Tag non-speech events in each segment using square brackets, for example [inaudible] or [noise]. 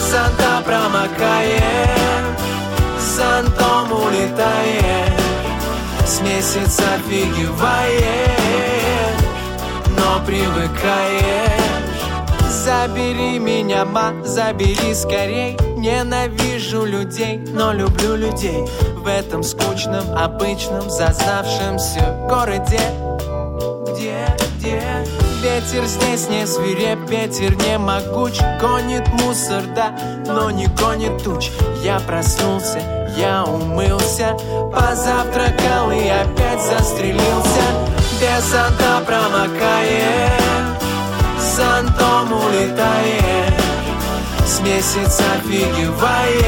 Зонта промокает, зонтом улетает С месяца офигеваешь, но привыкаешь. Забери меня, ма, забери скорей. Ненавижу людей, но люблю людей. В этом скучном, обычном, зазнавшемся городе Ветер здесь не свиреп, ветер не могуч. Гонит мусор, да, но не гонит туч. Я проснулся, я умылся Позавтракал и опять застрелился. Без зонта промокает Зонтом улетает С месяца офигеваешь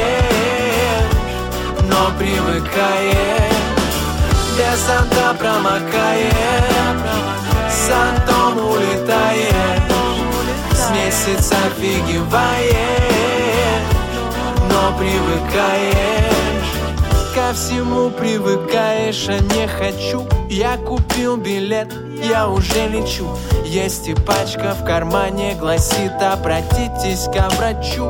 Но привыкаешь Без зонта промокает Зонтом улетаешь. С месяца офигеваешь Но привыкаешь. Ко всему привыкаешь, а не хочу. Я купил билет, я уже лечу. Есть и пачка в кармане Гласит, обратитесь ко врачу.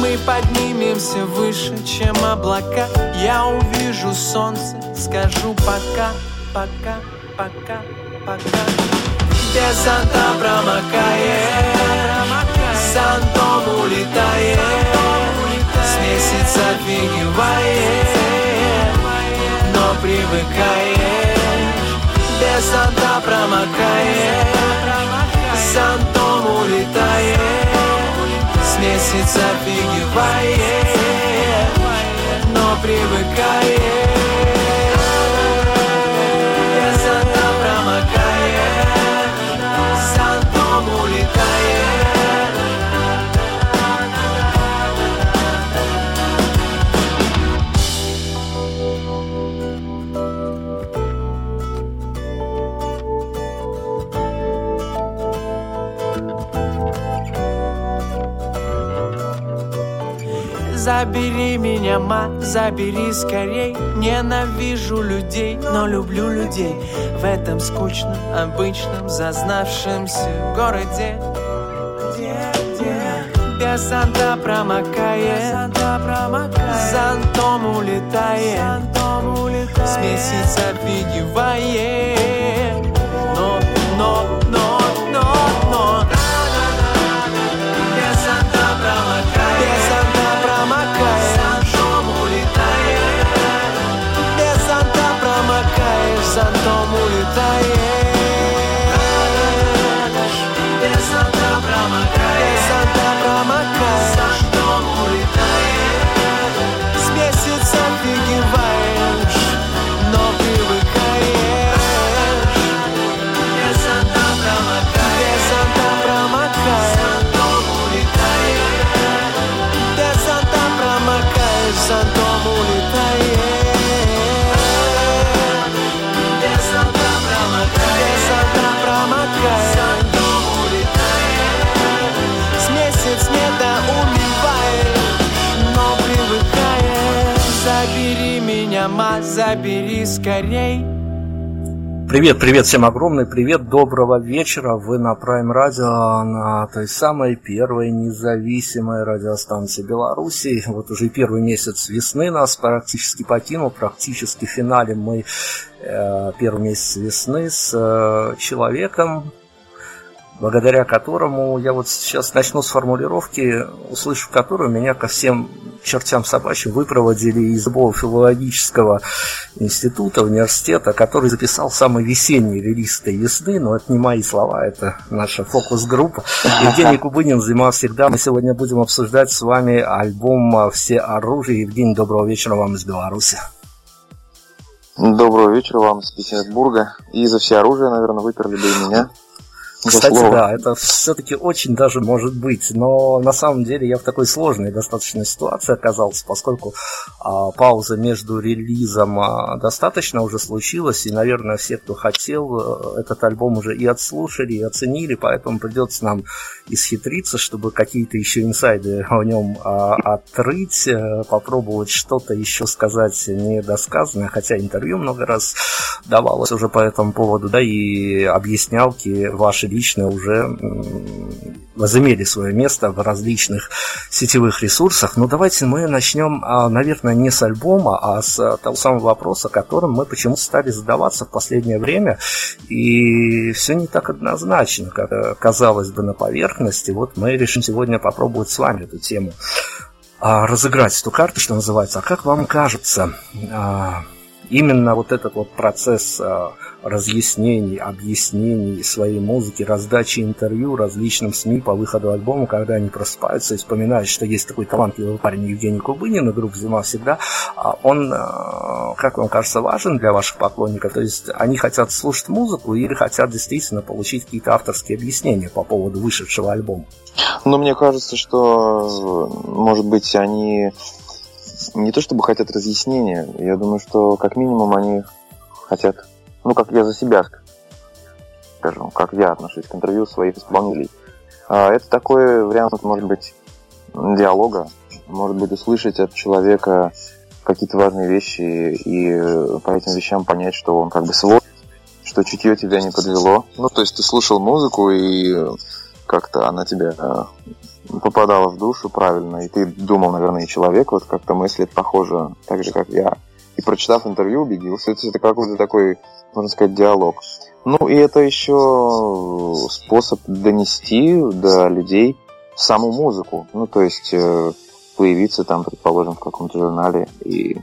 Мы поднимемся выше, чем облака. Я увижу солнце, скажу пока, пока, пока, пока. Без зонта промокает Зонтом улетает С месяца офигеваешь Но привыкаешь. Без зонта промокает Зонтом улетает С месяца офигеваешь Но привыкаешь Забери меня, ма, забери скорей. Ненавижу людей, но люблю людей. В этом скучном, обычном, зазнавшемся городе. Без зонта промокает. Зонтом улетает. С месяца офигевает Забери меня, ма, забери скорей Привет, привет всем огромный привет, доброго вечера. Вы на Prime Radio, на той самой первой независимой радиостанции Беларуси. Вот уже первый месяц весны нас практически покинул, практически финале мы э, первый месяц весны с э, человеком, благодаря которому я вот сейчас начну с формулировки, услышав которую меня ко всем чертям собачьим выпроводили из любого филологического института, университета, который записал самый весенний релиз этой весны, но это не мои слова, это наша фокус-группа. Евгений Кубынин, зима всегда. Мы сегодня будем обсуждать с вами альбом «Все оружие». Евгений, доброго вечера вам из Беларуси. Доброго вечера вам из Петербурга. И за все оружие, наверное, выперли бы и меня. Кстати, да, это все-таки очень даже может быть, но на самом деле я в такой сложной достаточно ситуации оказался, поскольку а, пауза между релизом а, достаточно уже случилась, и, наверное, все, кто хотел, э, этот альбом уже и отслушали, и оценили, поэтому придется нам исхитриться, чтобы какие-то еще инсайды в нем а, отрыть, а, попробовать что-то еще сказать недосказанное, хотя интервью много раз давалось уже по этому поводу, да, и объяснялки ваши лично уже возымели свое место в различных сетевых ресурсах. Но давайте мы начнем, а, наверное, не с альбома, а с того самого вопроса, которым мы почему-то стали задаваться в последнее время. И все не так однозначно, как э, казалось бы на поверхности. Вот мы решим сегодня попробовать с вами эту тему а, разыграть эту карту, что называется. А как вам кажется, а, именно вот этот вот процесс а, разъяснений, объяснений своей музыки, раздачи интервью различным СМИ по выходу альбома, когда они просыпаются и вспоминают, что есть такой талантливый парень Евгений Кубынин, и группа «Зима» всегда, а он, а, как вам кажется, важен для ваших поклонников? То есть они хотят слушать музыку или хотят действительно получить какие-то авторские объяснения по поводу вышедшего альбома? Ну, мне кажется, что, может быть, они не то чтобы хотят разъяснения, я думаю, что как минимум они хотят, ну как я за себя скажу, как я отношусь к интервью своих исполнителей. А, это такой вариант, может быть, диалога, может быть, услышать от человека какие-то важные вещи и по этим вещам понять, что он как бы свой, что чутье тебя не подвело. Ну, то есть ты слушал музыку и как-то она тебя попадала в душу правильно, и ты думал, наверное, и человек, вот как-то мыслит похоже, так же, как я. И прочитав интервью, убедился, это, это какой-то такой, можно сказать, диалог. Ну, и это еще способ донести до людей саму музыку. Ну, то есть э, появиться там, предположим, в каком-то журнале, и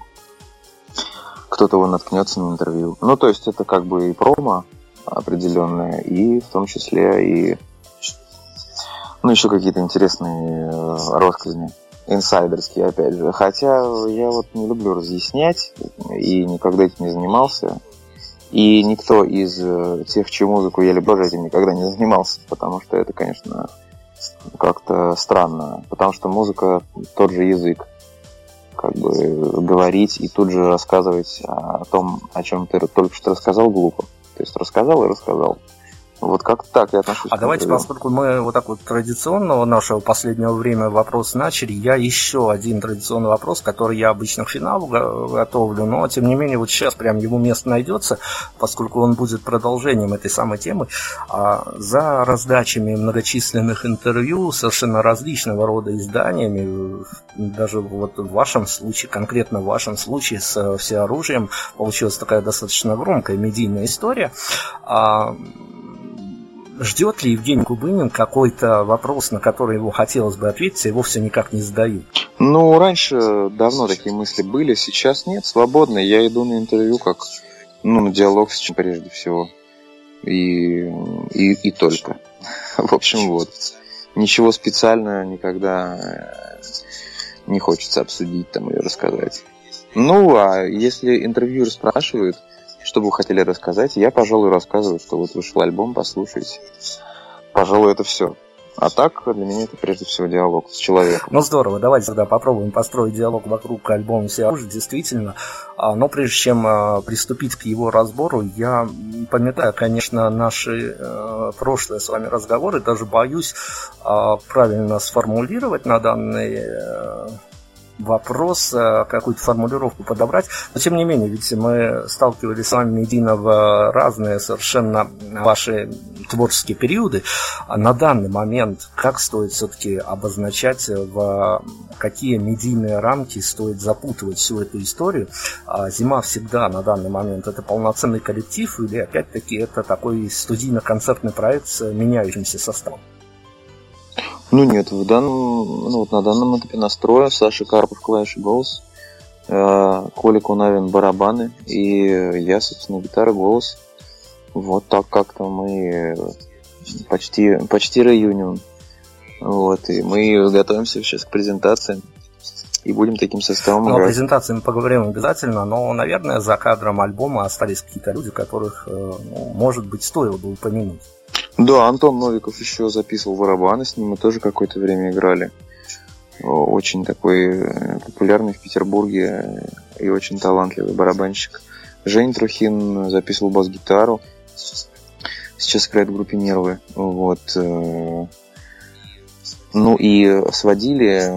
кто-то его наткнется на интервью. Ну, то есть это как бы и промо определенное, и в том числе и ну, еще какие-то интересные э, россказни. Инсайдерские, опять же. Хотя я вот не люблю разъяснять и никогда этим не занимался. И никто из э, тех, чью музыку я люблю, этим никогда не занимался, потому что это, конечно, как-то странно. Потому что музыка тот же язык. Как бы говорить и тут же рассказывать о том, о чем ты только что рассказал, глупо. То есть рассказал и рассказал. Вот как так я отношусь. А давайте, поскольку мы вот так вот традиционного нашего последнего времени вопрос начали, я еще один традиционный вопрос, который я обычно к финалу готовлю, но тем не менее вот сейчас прям ему место найдется, поскольку он будет продолжением этой самой темы. А за раздачами многочисленных интервью совершенно различного рода изданиями, даже вот в вашем случае, конкретно в вашем случае с всеоружием, получилась такая достаточно громкая медийная история. А ждет ли Евгений Кубынин какой-то вопрос, на который его хотелось бы ответить, и вовсе никак не задают? Ну, раньше давно такие мысли были, сейчас нет, свободно. Я иду на интервью как, ну, на диалог с чем прежде всего. И, и, и только. [laughs] В общем, вот. Ничего специального никогда не хочется обсудить там и рассказать. Ну, а если интервьюер спрашивает, что бы вы хотели рассказать? Я, пожалуй, рассказываю, что вот вышел альбом, послушайте. Пожалуй, это все. А так, для меня это прежде всего диалог с человеком. Ну здорово, давайте тогда попробуем построить диалог вокруг альбома «Все оружие», действительно. А, но прежде чем а, приступить к его разбору, я памятаю, конечно, наши э, прошлые с вами разговоры, даже боюсь а, правильно сформулировать на данный э, вопрос, э, какую-то формулировку подобрать. Но тем не менее, ведь мы сталкивались с вами медийно в разные совершенно ваши творческие периоды. А на данный момент как стоит все-таки обозначать, в какие медийные рамки стоит запутывать всю эту историю? А Зима всегда на данный момент это полноценный коллектив или опять-таки это такой студийно-концертный проект с меняющимся составом? Ну нет, в данном, ну, вот на данном этапе настроя Саша Карпов клавиши голос, э, Коля Кунавин барабаны и я, собственно, гитара, голос. Вот так как-то мы почти, почти реюнион. Вот, и мы готовимся сейчас к презентации. и будем таким составом ну, играть. О презентации мы поговорим обязательно, но, наверное, за кадром альбома остались какие-то люди, которых, э, ну, может быть, стоило бы упомянуть. Да, Антон Новиков еще записывал барабаны, с ним мы тоже какое-то время играли. Очень такой э, популярный в Петербурге и очень талантливый барабанщик. Жень Трухин записывал бас-гитару. Сейчас играет в группе Нервы. Вот. Э, ну и сводили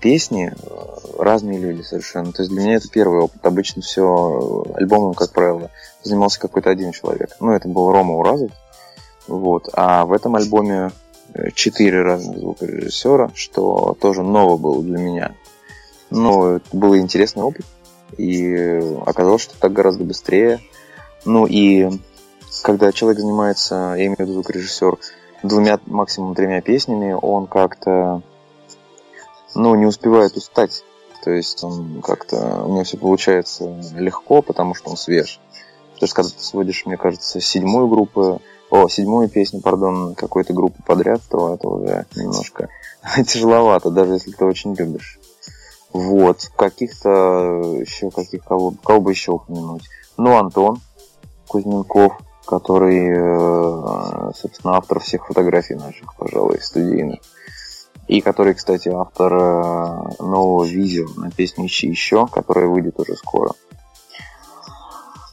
песни э, разные люди совершенно. То есть для меня это первый опыт. Обычно все альбомом, как правило, занимался какой-то один человек. Ну, это был Рома Уразов. Вот. А в этом альбоме э, четыре разных звукорежиссера, что тоже ново было для меня. Но это был интересный опыт. И оказалось, что так гораздо быстрее. Ну и когда человек занимается, я имею в виду звукорежиссер, двумя, максимум тремя песнями, он как-то, ну, не успевает устать. То есть он как-то, у него все получается легко, потому что он свеж. То есть, когда ты сводишь, мне кажется, седьмую группу, о, седьмую песню, пардон, какой-то группы подряд, то это уже немножко [laughs] тяжеловато, даже если ты очень любишь. Вот, каких-то еще, каких, кого, кого бы еще упомянуть. Ну, Антон Кузненков, который, э, собственно, автор всех фотографий наших, пожалуй, студийных. И который, кстати, автор э, нового видео на песню «Ищи еще», которая выйдет уже скоро.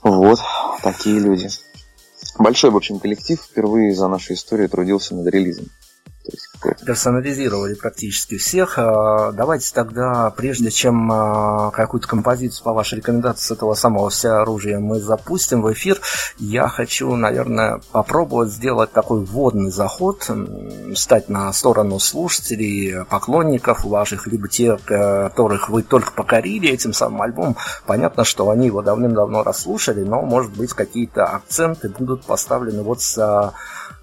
Вот, такие люди. Большой, в общем, коллектив впервые за нашу историю трудился над релизом. Персонализировали практически всех. А, давайте тогда, прежде чем а, какую-то композицию по вашей рекомендации с этого самого вся оружия мы запустим в эфир, я хочу, наверное, попробовать сделать такой вводный заход, стать на сторону слушателей, поклонников ваших, либо тех, которых вы только покорили этим самым альбомом. Понятно, что они его давным-давно расслушали, но, может быть, какие-то акценты будут поставлены вот с Э,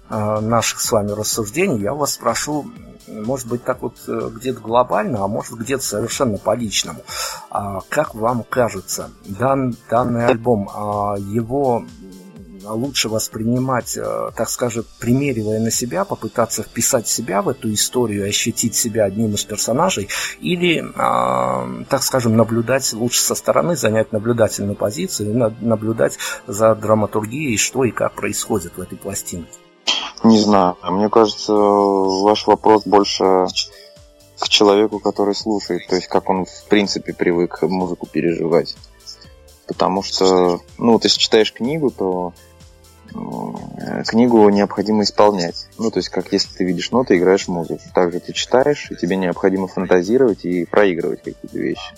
наших с вами рассуждений, я вас спрошу, может быть, так вот э, где-то глобально, а может где-то совершенно по-личному. А как вам кажется, дан, данный альбом, а его лучше воспринимать, э, так скажем, примеривая на себя, попытаться вписать себя в эту историю, ощутить себя одним из персонажей, или, так скажем, наблюдать лучше со стороны, занять наблюдательную позицию и наблюдать за драматургией, что и как происходит в этой пластинке. Не знаю. Мне кажется, ваш вопрос больше к человеку, который слушает, то есть как он в принципе привык музыку переживать. Потому что, ну вот если читаешь книгу, то книгу необходимо исполнять. Ну, то есть, как если ты видишь ноты, играешь музыку. Также ты читаешь, и тебе необходимо фантазировать и проигрывать какие-то вещи.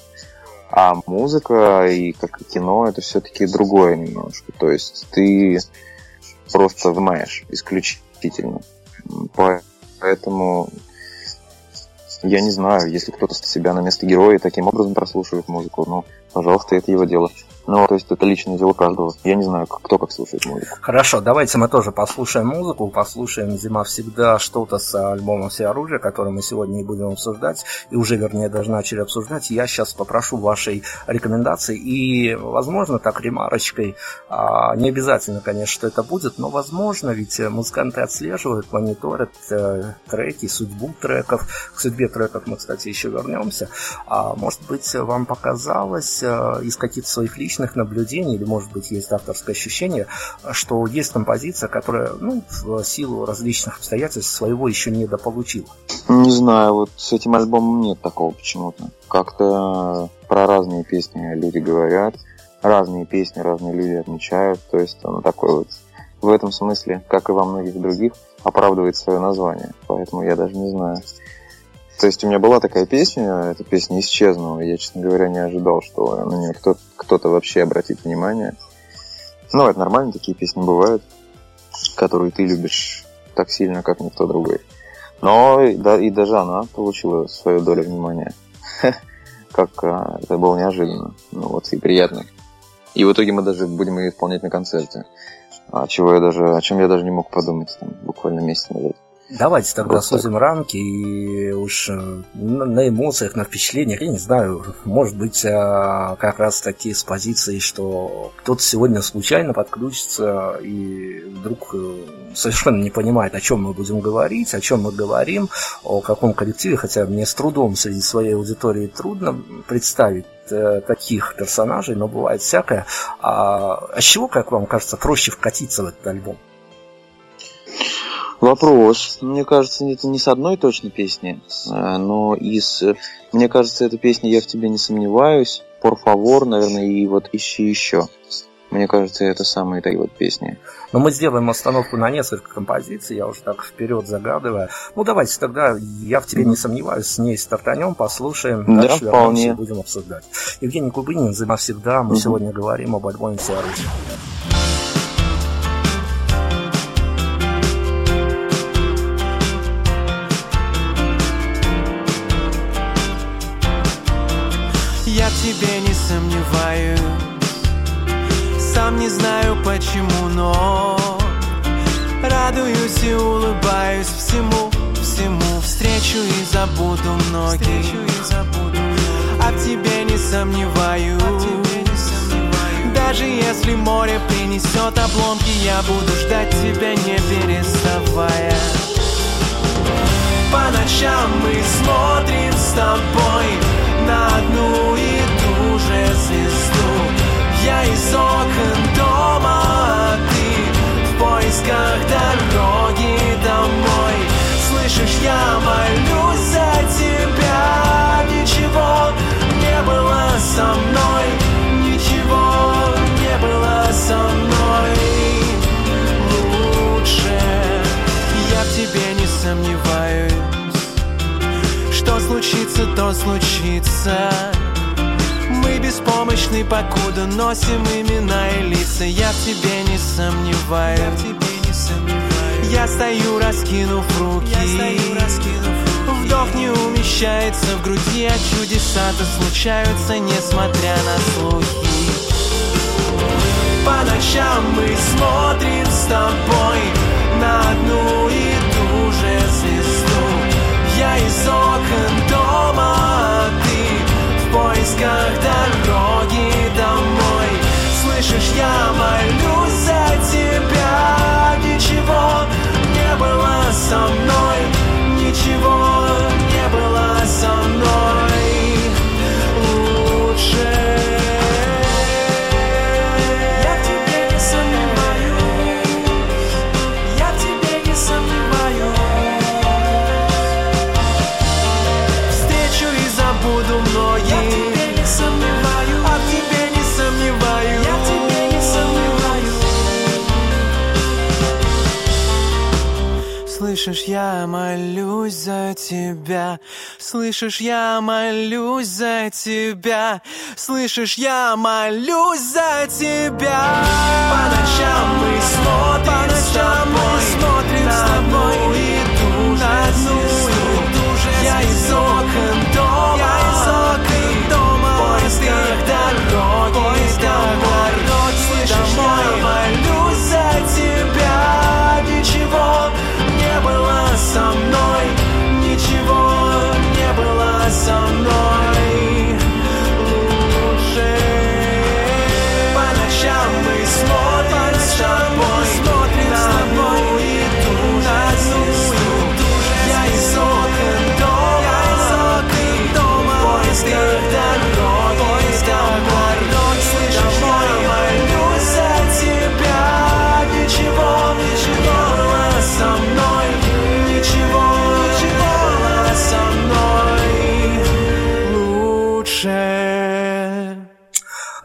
А музыка и как и кино, это все-таки другое немножко. То есть, ты просто знаешь исключительно действительно. Поэтому я не знаю, если кто-то себя на место героя таким образом прослушивает музыку, ну, пожалуйста, это его дело. Ну, то есть это личное дело каждого. Я не знаю, кто как слушает музыку. Хорошо, давайте мы тоже послушаем музыку, послушаем «Зима всегда» что-то с альбома «Все оружие», который мы сегодня и будем обсуждать, и уже, вернее, даже начали обсуждать. Я сейчас попрошу вашей рекомендации и, возможно, так ремарочкой, а, не обязательно, конечно, что это будет, но, возможно, ведь музыканты отслеживают, мониторят э, треки, судьбу треков. К судьбе треков мы, кстати, еще вернемся. А, может быть, вам показалось э, из каких-то своих личных личных наблюдений, или, может быть, есть авторское ощущение, что есть композиция, которая, ну, в силу различных обстоятельств своего еще не дополучила? Не знаю, вот с этим альбомом нет такого почему-то. Как-то про разные песни люди говорят, разные песни разные люди отмечают, то есть он такой вот в этом смысле, как и во многих других, оправдывает свое название. Поэтому я даже не знаю. То есть у меня была такая песня, эта песня исчезнула. Я, честно говоря, не ожидал, что на нее кто-то, кто-то вообще обратит внимание. Ну, это нормально, такие песни бывают, которые ты любишь так сильно, как никто другой. Но да, и даже она получила свою долю внимания. [laughs] Как а, это было неожиданно. Ну вот, и приятно. И в итоге мы даже будем ее исполнять на концерте. А о чем я даже не мог подумать буквально месяц назад. Давайте тогда вот сузим рамки и уж э, на эмоциях, на впечатлениях, я не знаю, может быть, а, как раз таки с позиции, что кто-то сегодня случайно подключится и вдруг э, совершенно не понимает, о чем мы будем говорить, о чем мы говорим, о каком коллективе, хотя мне с трудом среди своей аудитории трудно представить э, таких персонажей, но бывает всякое. А, а с чего, как вам кажется, проще вкатиться в этот альбом? Вопрос. Мне кажется, это не с одной точно песни, а, но из... Мне кажется, эта песня «Я в тебе не сомневаюсь», «Por favor», наверное, и вот «Ищи еще». Мне кажется, это самые такие вот песни. Но мы сделаем остановку на несколько композиций, я уже так вперед загадываю. Ну, давайте тогда, я в тебе не сомневаюсь, с ней стартанем, послушаем, да, дальше вполне. будем обсуждать. Евгений Кубынин, навсегда мы угу. сегодня говорим об альбоме «Вся Русь». Тебе не сомневаюсь. Сам не знаю почему, но Радуюсь и улыбаюсь всему, всему. Встречу и забуду многих А в тебе не сомневаюсь. Даже если море принесет обломки Я буду ждать тебя не переставая. По ночам мы смотрим с тобой На одну и Я из окон дома, а ты В поисках дороги домой. Слышишь, я молюсь за тебя. Ничего не было со мной. Ничего не было со мной. Лучше Я в тебе не сомневаюсь. Что случится, то случится беспомощны, покуда носим имена и лица. Я в тебе не сомневаюсь. Я, в тебе не сомневаюсь. Я стою, раскинув руки. Я стою, раскинув руки. Вдох не умещается в груди А чудеса-то случаются, несмотря на слухи. По ночам мы смотрим с тобой На одну и ту же звезду. Я из окон дома, а ты поисках дороги домой. Слышишь, я молюсь за тебя. Ничего не было со мной. Ничего не было со мной. Лучше Слышишь, я молюсь за тебя. Слышишь, я молюсь за тебя. Слышишь, я молюсь за тебя. По ночам мы смотрим, По ночам мы смотрим с тобой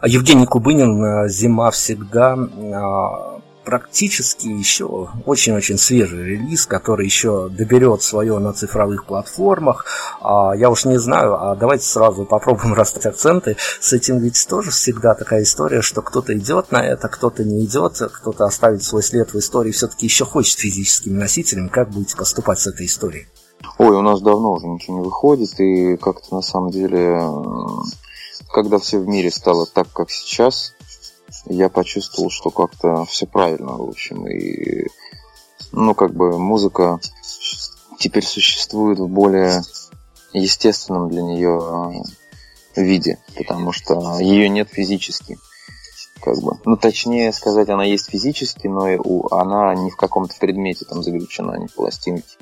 Евгений Кубынин э, «Зима всегда» э, практически еще очень-очень свежий релиз, который еще доберет свое на цифровых платформах. А, я уж не знаю, а давайте сразу попробуем расставить акценты. С этим ведь тоже всегда такая история, что кто-то идет на это, кто-то не идет, кто-то оставит свой след в истории, все-таки еще хочет физическим носителем. Как будете поступать с этой историей? Ой, у нас давно уже ничего не выходит, и как-то на самом деле когда все в мире стало так, как сейчас, я почувствовал, что как-то все правильно, в общем, и ну, как бы музыка теперь существует в более естественном для нее виде, потому что ее нет физически. Как бы. Ну, точнее сказать, она есть физически, но и у, она не в каком-то предмете там заключена, не в пластинке.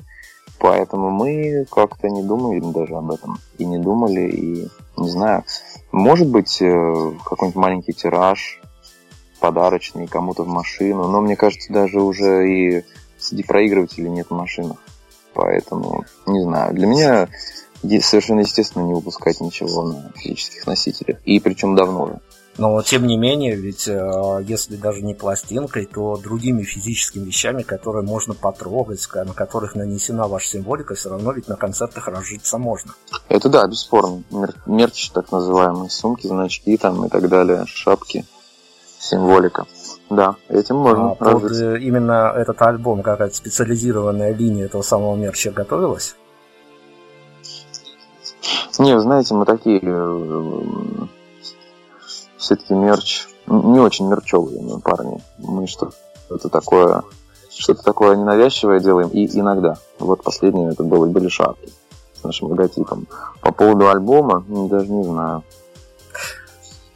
Поэтому мы как-то не думали даже об этом. И не думали, и не знаю. Может быть, э, какой-нибудь маленький тираж, подарочный кому-то в машину. Но мне кажется, даже уже и CD-проигрывателей нет в машинах. Поэтому, не знаю. Для меня совершенно естественно не выпускать ничего на физических носителях. И причем давно уже. Но тем не менее, ведь э, если даже не пластинкой, то другими физическими вещами, которые можно потрогать, на которых нанесена ваша символика, все равно ведь на концертах разжиться можно. Это да, бесспорно. Мер- мерч, так называемые, сумки, значки там и так далее, шапки, символика. Да, этим можно а, под э, именно этот альбом какая-то специализированная линия этого самого мерча готовилась? Не, знаете, мы такие э, все-таки мерч, не очень мерчевые мы парни. Мы что-то такое, что-то такое ненавязчивое делаем и иногда. Вот последнее это было, были шапки с нашим логотипом. По поводу альбома, ну, даже не знаю.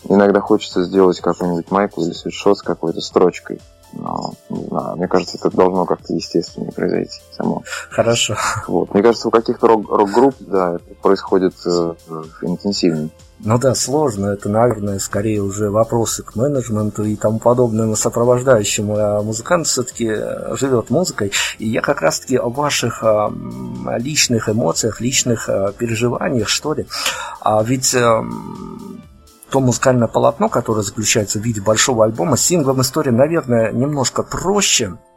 Иногда хочется сделать какую-нибудь майку или свитшот с какой-то строчкой. Но, не знаю, мне кажется, это должно как-то естественно произойти само. Хорошо. Вот. Мне кажется, у каких-то рок-групп, да, это происходит э, интенсивнее. Ну да, сложно. Это, наверное, скорее уже вопросы к менеджменту и тому подобному сопровождающему. А музыкант все-таки э, живет музыкой. И я как раз-таки о ваших а, личных эмоциях, личных а, переживаниях, что ли. А ведь то музыкальное полотно, которое заключается в виде большого альбома, с синглом история, наверное, немножко проще –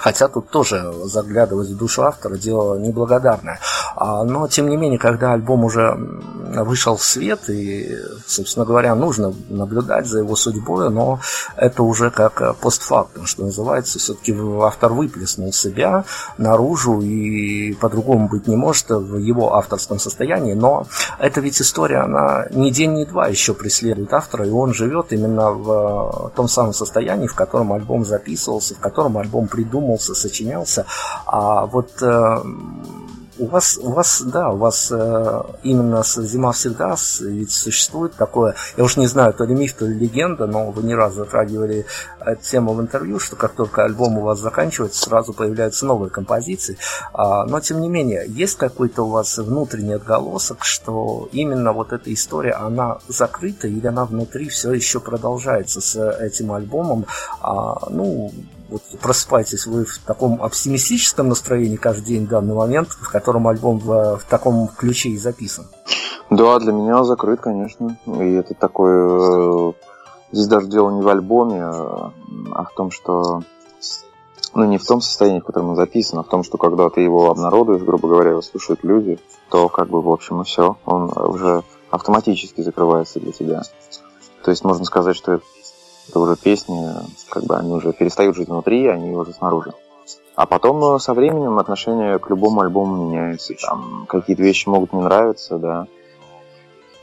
Хотя тут тоже заглядывать в душу автора дело неблагодарное. А, но, тем не менее, когда альбом уже вышел в свет, и, собственно говоря, нужно наблюдать за его судьбой, но это уже как постфактум, что называется. Все-таки автор выплеснул себя наружу, и по-другому быть не может в его авторском состоянии. Но эта ведь история, она ни день, ни два еще преследует автора, и он живет именно в том самом состоянии, в котором альбом записывался, в котором альбом придумал придумывался, сочинялся. А вот э, у вас, у вас, да, у вас э, именно «Зима всегда» ведь существует такое, я уж не знаю, то ли миф, то ли легенда, но вы не раз затрагивали эту тему в интервью, что как только альбом у вас заканчивается, сразу появляются новые композиции. А, но, тем не менее, есть какой-то у вас внутренний отголосок, что именно вот эта история, она закрыта или она внутри все еще продолжается с этим альбомом? А, ну, вот просыпаетесь вы в таком оптимистическом настроении каждый день в данный момент, в котором альбом в, в таком ключе и записан? Да, для меня закрыт, конечно. И это такое... Э, здесь даже дело не в альбоме, а, а в том, что... Ну, не в том состоянии, в котором он записан, а в том, что когда ты его обнародуешь, грубо говоря, его слушают люди, то как бы, в общем, и все. Он уже автоматически закрывается для тебя. То есть можно сказать, что это это уже песни, как бы они уже перестают жить внутри, они уже снаружи. А потом э, со временем отношение к любому альбому меняется. Там какие-то вещи могут не нравиться, да.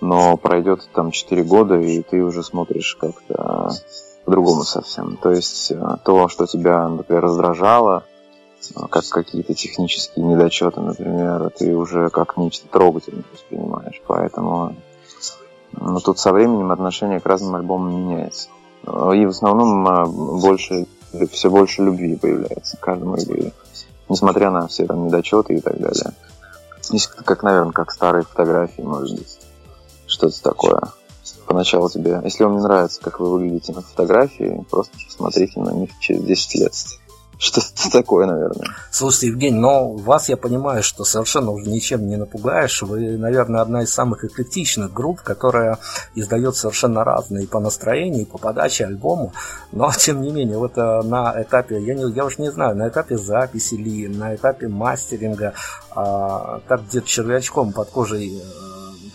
Но пройдет там 4 года, и ты уже смотришь как-то по-другому совсем. То есть э, то, что тебя, например, раздражало, э, как какие-то технические недочеты, например, ты уже как нечто трогательное воспринимаешь. Поэтому ну, тут со временем отношение к разным альбомам меняется. И в основном а, больше, все больше любви появляется к каждому релизу. Несмотря на все там недочеты и так далее. Здесь как, наверное, как старые фотографии, может быть. Что-то такое. Поначалу тебе, если вам не нравится, как вы выглядите на фотографии, просто посмотрите на них через 10 лет. Что-то [laughs] такое, наверное. Слушайте, Евгений, но вас я понимаю, что совершенно уже ничем не напугаешь. Вы, наверное, одна из самых эклектичных групп, которая издает совершенно разные по настроению, по подаче альбому. Но, [laughs] тем не менее, вот э, на этапе, я, не, я уж не знаю, на этапе записи ли, на этапе мастеринга, а, так где-то червячком под кожей э,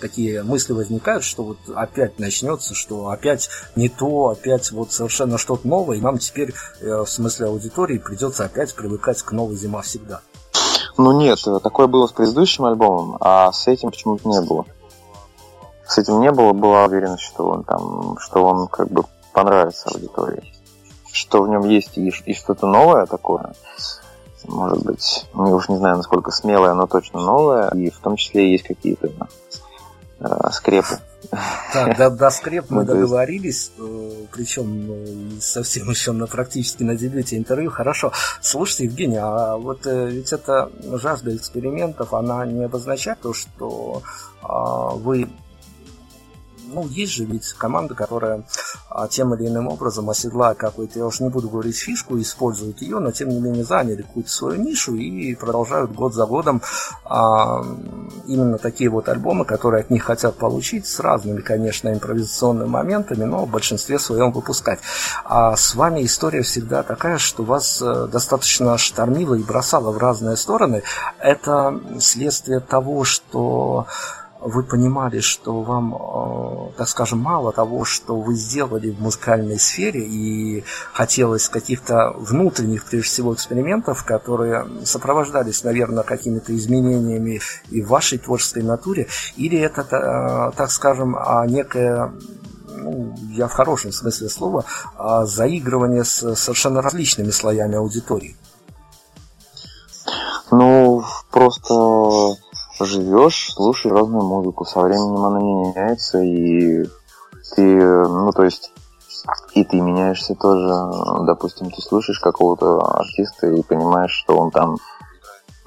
такие мысли возникают, что вот опять начнется, что опять не то, опять вот совершенно что-то новое, и нам теперь, э, в смысле аудитории, придется опять привыкать к новой зима всегда. Ну нет, такое было с предыдущим альбомом, а с этим почему-то не было. С этим не было, была уверенность, что он там, что он как бы понравится аудитории. Что в нем есть и, и что-то новое такое. может быть, я уж не знаю, насколько смелое, но точно новое, и в том числе есть какие-то э, скрепы. Так, до, до скреп мы [laughs] ну, договорились, э, причем ну, совсем еще на, практически на дебюте интервью. Хорошо. Слушайте, Евгений, а вот э, ведь эта жажда экспериментов, она не обозначает то, что а, вы ну, есть же ведь команда, которая а, тем или иным образом оседла какой-то, я уж не буду говорить фишку, используют ее, но тем не менее заняли какую-то свою нишу и продолжают год за годом а, именно такие вот альбомы, которые от них хотят получить, с разными, конечно, импровизационными моментами, но в большинстве своем выпускать. А с вами история всегда такая, что вас э, достаточно штормило и бросало в разные стороны. Это следствие того, что вы понимали, что вам, э, так скажем, мало того, что вы сделали в музыкальной сфере, и хотелось каких-то внутренних, прежде всего, экспериментов, которые сопровождались, наверное, какими-то изменениями и в вашей творческой натуре, или это, э, так скажем, а некое ну, я в хорошем смысле слова, а заигрывание с совершенно различными слоями аудитории? Ну, просто живешь, слушаешь разную музыку, со временем она меняется, и ты, ну, то есть, и ты меняешься тоже. Допустим, ты слушаешь какого-то артиста и понимаешь, что он там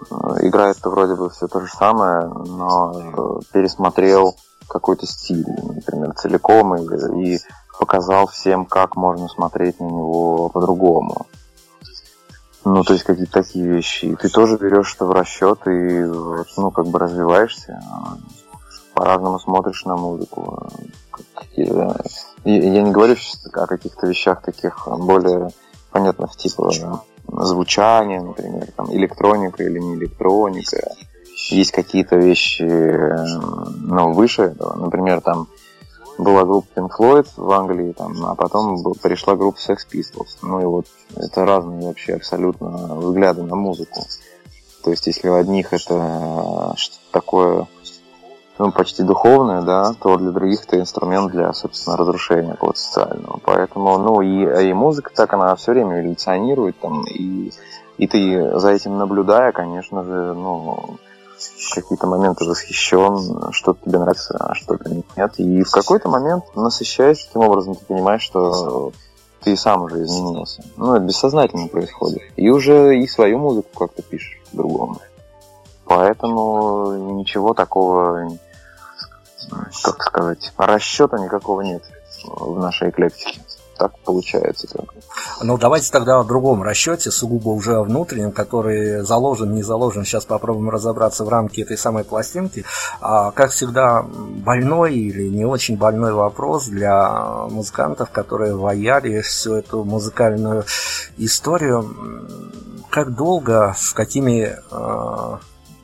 э, играет-то вроде бы все то же самое, но э, пересмотрел какой-то стиль, например, целиком и, и показал всем, как можно смотреть на него по-другому. Ну, то есть какие-то такие вещи. И ты тоже берешь это в расчет и, ну, как бы развиваешься. По-разному смотришь на музыку. Я не говорю сейчас о каких-то вещах таких более понятных, типа звучания, например, там, электроника или не электроника. Есть какие-то вещи, ну, выше этого. Например, там, была группа Pink Floyd в Англии, там, а потом пришла группа Sex Pistols. Ну и вот это разные вообще абсолютно взгляды на музыку. То есть если у одних это что-то такое ну, почти духовное, да, то для других это инструмент для, собственно, разрушения какого-то социального. Поэтому, ну, и, и музыка так, она все время эволюционирует, там, и, и ты за этим наблюдая, конечно же, ну, какие-то моменты восхищен, что-то тебе нравится, а что-то нет. И в какой-то момент, насыщаясь таким образом, ты понимаешь, что ты сам уже изменился. Ну, это бессознательно происходит. И уже и свою музыку как-то пишешь по-другому. Поэтому ничего такого, как сказать, расчета никакого нет в нашей эклектике так получается. Ну, давайте тогда о другом расчете, сугубо уже внутреннем, который заложен, не заложен. Сейчас попробуем разобраться в рамке этой самой пластинки. А, как всегда, больной или не очень больной вопрос для музыкантов, которые ваяли всю эту музыкальную историю. Как долго, с какими а,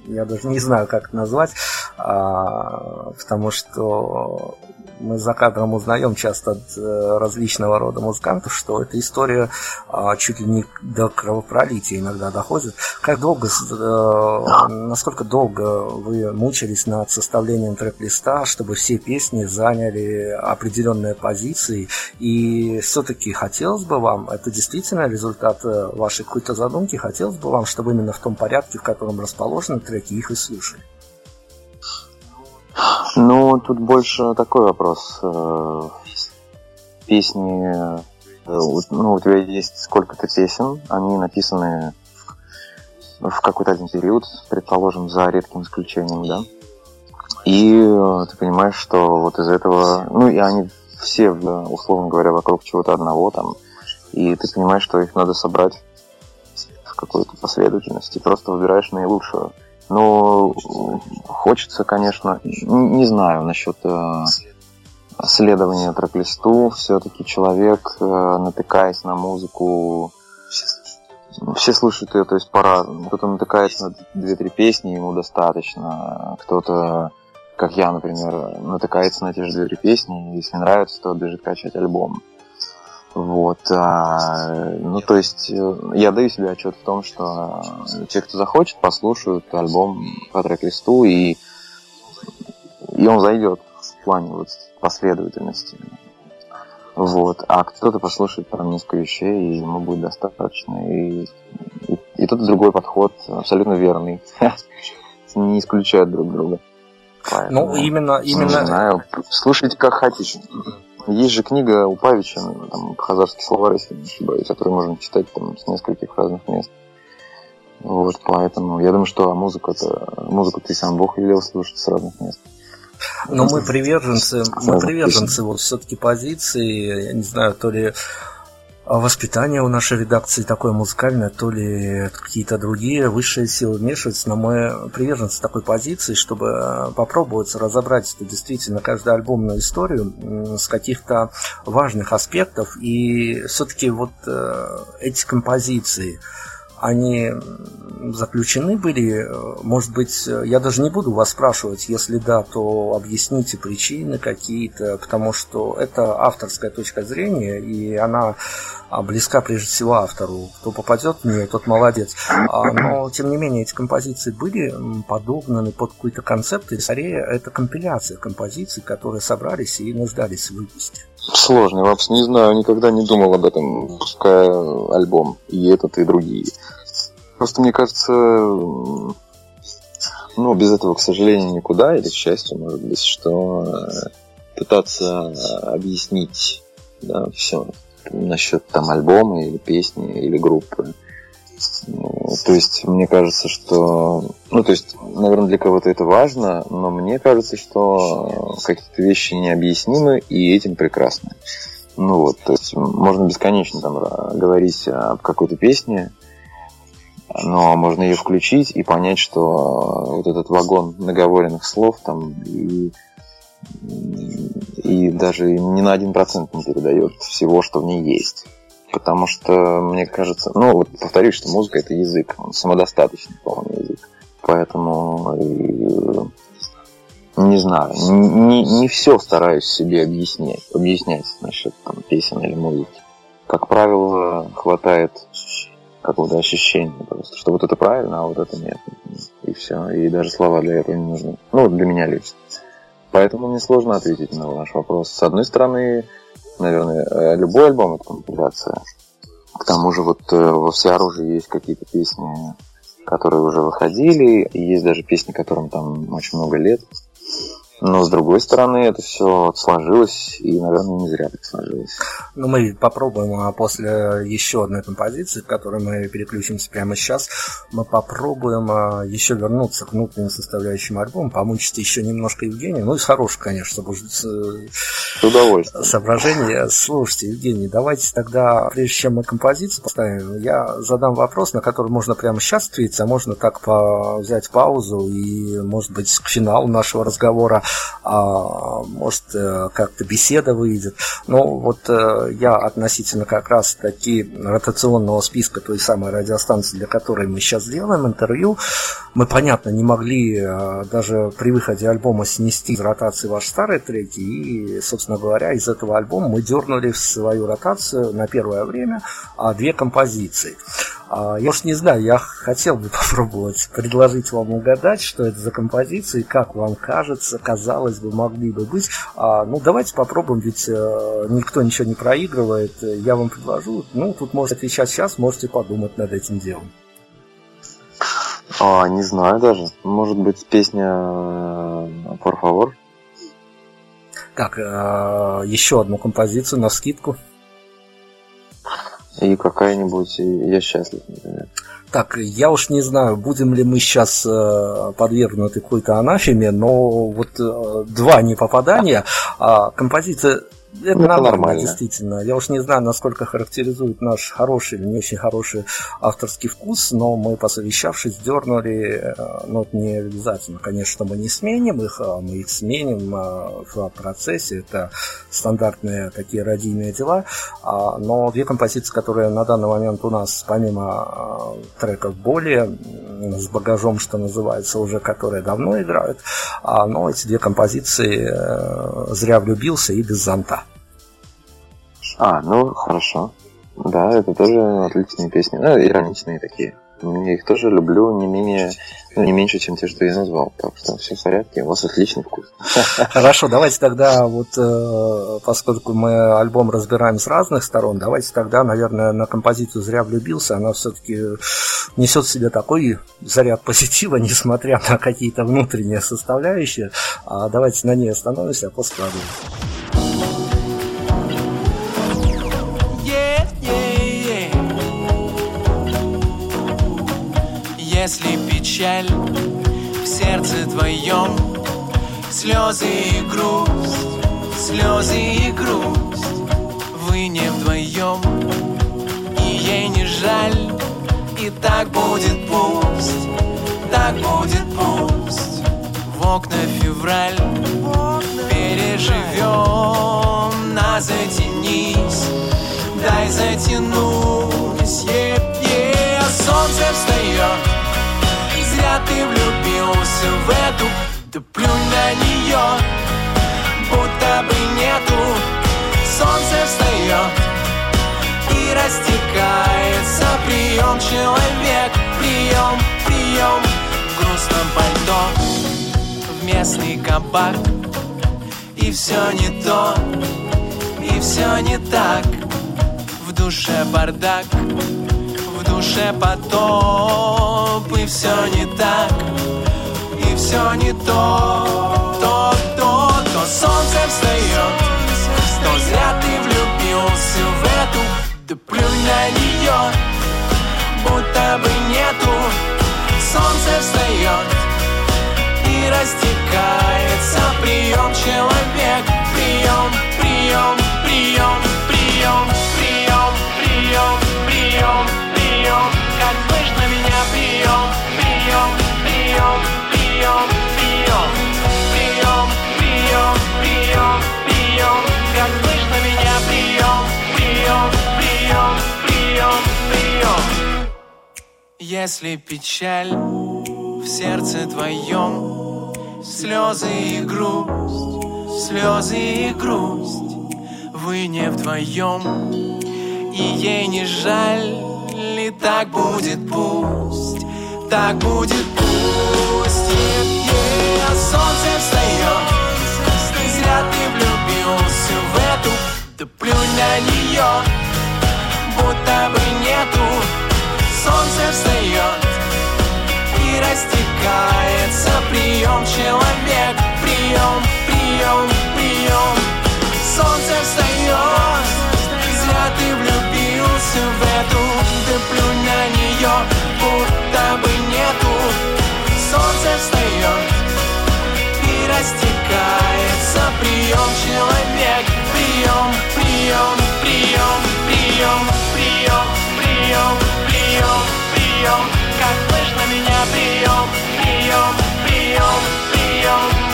я даже не знаю, как это назвать, а, потому что мы за кадром узнаем часто от э, различного рода музыкантов, что эта история а, чуть ли не до кровопролития иногда доходит. Как долго, э, насколько долго вы мучились над составлением трек-листа, чтобы все песни заняли определенные позиции? И все-таки хотелось бы вам, это действительно результат э, вашей какой-то задумки, хотелось бы вам, чтобы именно в том порядке, в котором расположены треки, их и слушали? Ну, тут больше такой вопрос. Э, песни, э, ну, у тебя есть сколько-то песен, они написаны в какой-то один период, предположим, за редким исключением, да. И э, ты понимаешь, что вот из этого, ну и они все, условно говоря, вокруг чего-то одного там, и ты понимаешь, что их надо собрать в какой-то последовательности, просто выбираешь наилучшую. Но хочется, конечно, не знаю насчет э, следования трек-листу. Все-таки человек, э, натыкаясь на музыку, все слушают ее, то есть по-разному. Кто-то натыкается на две-три песни, ему достаточно. Кто-то, как я, например, натыкается на те же две-три песни, и если нравится, то бежит качать альбом. Вот, а, ну то есть э, я даю себе отчет в том, что те, кто захочет, послушают альбом по трек-листу и, и он зайдет в плане вот последовательности. Вот, а кто-то послушает там несколько вещей, и ему будет достаточно. И, и, И тот и другой подход абсолютно верный. [laughs] Не исключают друг друга. Поэтому, ну, именно, именно... Не знаю, слушайте как хотите. Есть же книга у Павича, там, Хазарский словарь, если не ошибаюсь, которую можно читать там, с нескольких разных мест. Вот, поэтому я думаю, что музыку это музыку ты сам Бог велел слушать с разных мест. Но мы приверженцы, мы приверженцы вот все-таки позиции, я не знаю, то ли воспитание у нашей редакции такое музыкальное, то ли какие-то другие высшие силы вмешиваются, но мы приверженцы такой позиции, чтобы попробовать разобрать это действительно каждую альбомную историю с каких-то важных аспектов, и все-таки вот э, эти композиции, они заключены были? Может быть, я даже не буду вас спрашивать, если да, то объясните причины какие-то, потому что это авторская точка зрения, и она близка прежде всего автору. Кто попадет в нее, тот молодец. А, но, тем не менее, эти композиции были подогнаны под какой-то концепт, и скорее это компиляция композиций, которые собрались и нуждались в выпуске. Сложный вопрос. Не знаю, никогда не думал об этом, пускай альбом и этот, и другие. Просто мне кажется, ну, без этого, к сожалению, никуда, или к счастью, может быть, что э, пытаться объяснить да, все насчет там альбома или песни или группы. Ну, то есть, мне кажется, что... Ну, то есть, наверное, для кого-то это важно, но мне кажется, что какие-то вещи необъяснимы и этим прекрасны. Ну вот, то есть, можно бесконечно там говорить об какой-то песне, но можно ее включить и понять, что вот этот вагон наговоренных слов там и и даже не на один процент не передает всего, что в ней есть. Потому что, мне кажется, ну, вот повторюсь, что музыка это язык, он самодостаточный полный язык. Поэтому, не знаю, не, не все стараюсь себе объяснять, объяснять насчет там, песен или музыки. Как правило, хватает какого-то ощущения просто, что вот это правильно, а вот это нет. И все. И даже слова для этого не нужны. Ну, для меня лично. Поэтому мне сложно ответить на ваш вопрос. С одной стороны, наверное, э, любой альбом это компиляция. К тому же вот э, во всеоружии есть какие-то песни, которые уже выходили, есть даже песни, которым там очень много лет. Но, с другой стороны, это все сложилось, и, наверное, не зря так сложилось. Ну, мы попробуем а после еще одной композиции, к которой мы переключимся прямо сейчас, мы попробуем а, еще вернуться к внутренним составляющим альбома, помучить еще немножко Евгения, ну, из хороших, конечно, чтобы с удовольствием. соображение. Слушайте, Евгений, давайте тогда, прежде чем мы композицию поставим, я задам вопрос, на который можно прямо сейчас ответить, а можно так по взять паузу и, может быть, к финалу нашего разговора может, э, как-то беседа выйдет. Но вот э, я относительно как раз таки ротационного списка той самой радиостанции, для которой мы сейчас делаем интервью, мы, понятно, не могли э, даже при выходе альбома снести из ротации ваши старые треки, и, собственно говоря, из этого альбома мы дернули в свою ротацию на первое время а, две композиции. А, я уж не знаю, я хотел бы [laughs] попробовать предложить вам угадать, что это за композиции, как вам кажется, казалось бы, могли бы быть. А, ну, давайте попробуем, ведь э, никто ничего не проигрывает. Я вам предложу. Ну, тут можете отвечать сейчас, можете подумать над этим делом. А, не знаю даже. Может быть, песня «Por favor»? Как, э, еще одну композицию на скидку? И какая-нибудь «Я счастлив», например. Так, я уж не знаю, будем ли мы сейчас э, подвергнуты какой-то анафеме, но вот э, два непопадания, а композиция это, ну, нормально, нормально, действительно. Я уж не знаю, насколько характеризует наш хороший или не очень хороший авторский вкус, но мы, посовещавшись, дернули, ну, это не обязательно, конечно, мы не сменим их, а мы их сменим э, в процессе, это стандартные такие родийные дела, а, но две композиции, которые на данный момент у нас, помимо э, треков более с багажом, что называется, уже которые давно играют, а, но эти две композиции «Зря влюбился» и «Без зонта». А, ну, хорошо. Да, это тоже отличные песни. Ну, ироничные такие. Я их тоже люблю не менее, ну, не меньше, чем те, что я назвал. Так что все в порядке, у вас отличный вкус. [laughs] Хорошо, давайте тогда, вот э, поскольку мы альбом разбираем с разных сторон, давайте тогда, наверное, на композицию «Зря влюбился». Она все-таки несет в себе такой заряд позитива, [laughs] несмотря на какие-то внутренние составляющие. А давайте на ней остановимся, а после продолжим. Если печаль в сердце твоем Слезы и грусть, слезы и грусть Вы не вдвоем, и ей не жаль И так будет пусть, так будет пусть В окна февраль переживем На затянись, дай затянусь yeah, yeah. Солнце встает ты влюбился в эту? Да плюнь на нее Будто бы нету. Солнце встает И растекается Прием человек Прием, прием В грустном пальто. В местный кабак. И все не то И все не так. В душе бардак душе потоп И все не так, и все не то То, то, то солнце встает То зря ты влюбился в эту Да плюнь на нее Будто бы нету Солнце встает И растекается Прием человек Прием, прием, прием, прием, прием, прием, прием прием, как слышно меня прием, прием, прием, прием, прием, прием, прием, прием, прием, как слышно меня прием, прием, прием, прием, прием. Если печаль в сердце твоем, слезы и грусть, слезы и грусть, вы не вдвоем, и ей не жаль ли так будет пусть, так будет пусть. Yeah, yeah. Солнце встает, зря ты влюбился в эту, да плюнь на нее, будто бы нету. Солнце встает и растекается прием человек, прием, прием, прием. Солнце встает, влюбился в эту ты на нее, будто бы нету. Солнце встает и растекается Прием человек, прием, прием, прием, прием, прием, прием, прием, прием Как слышно меня прием, прием, прием, прием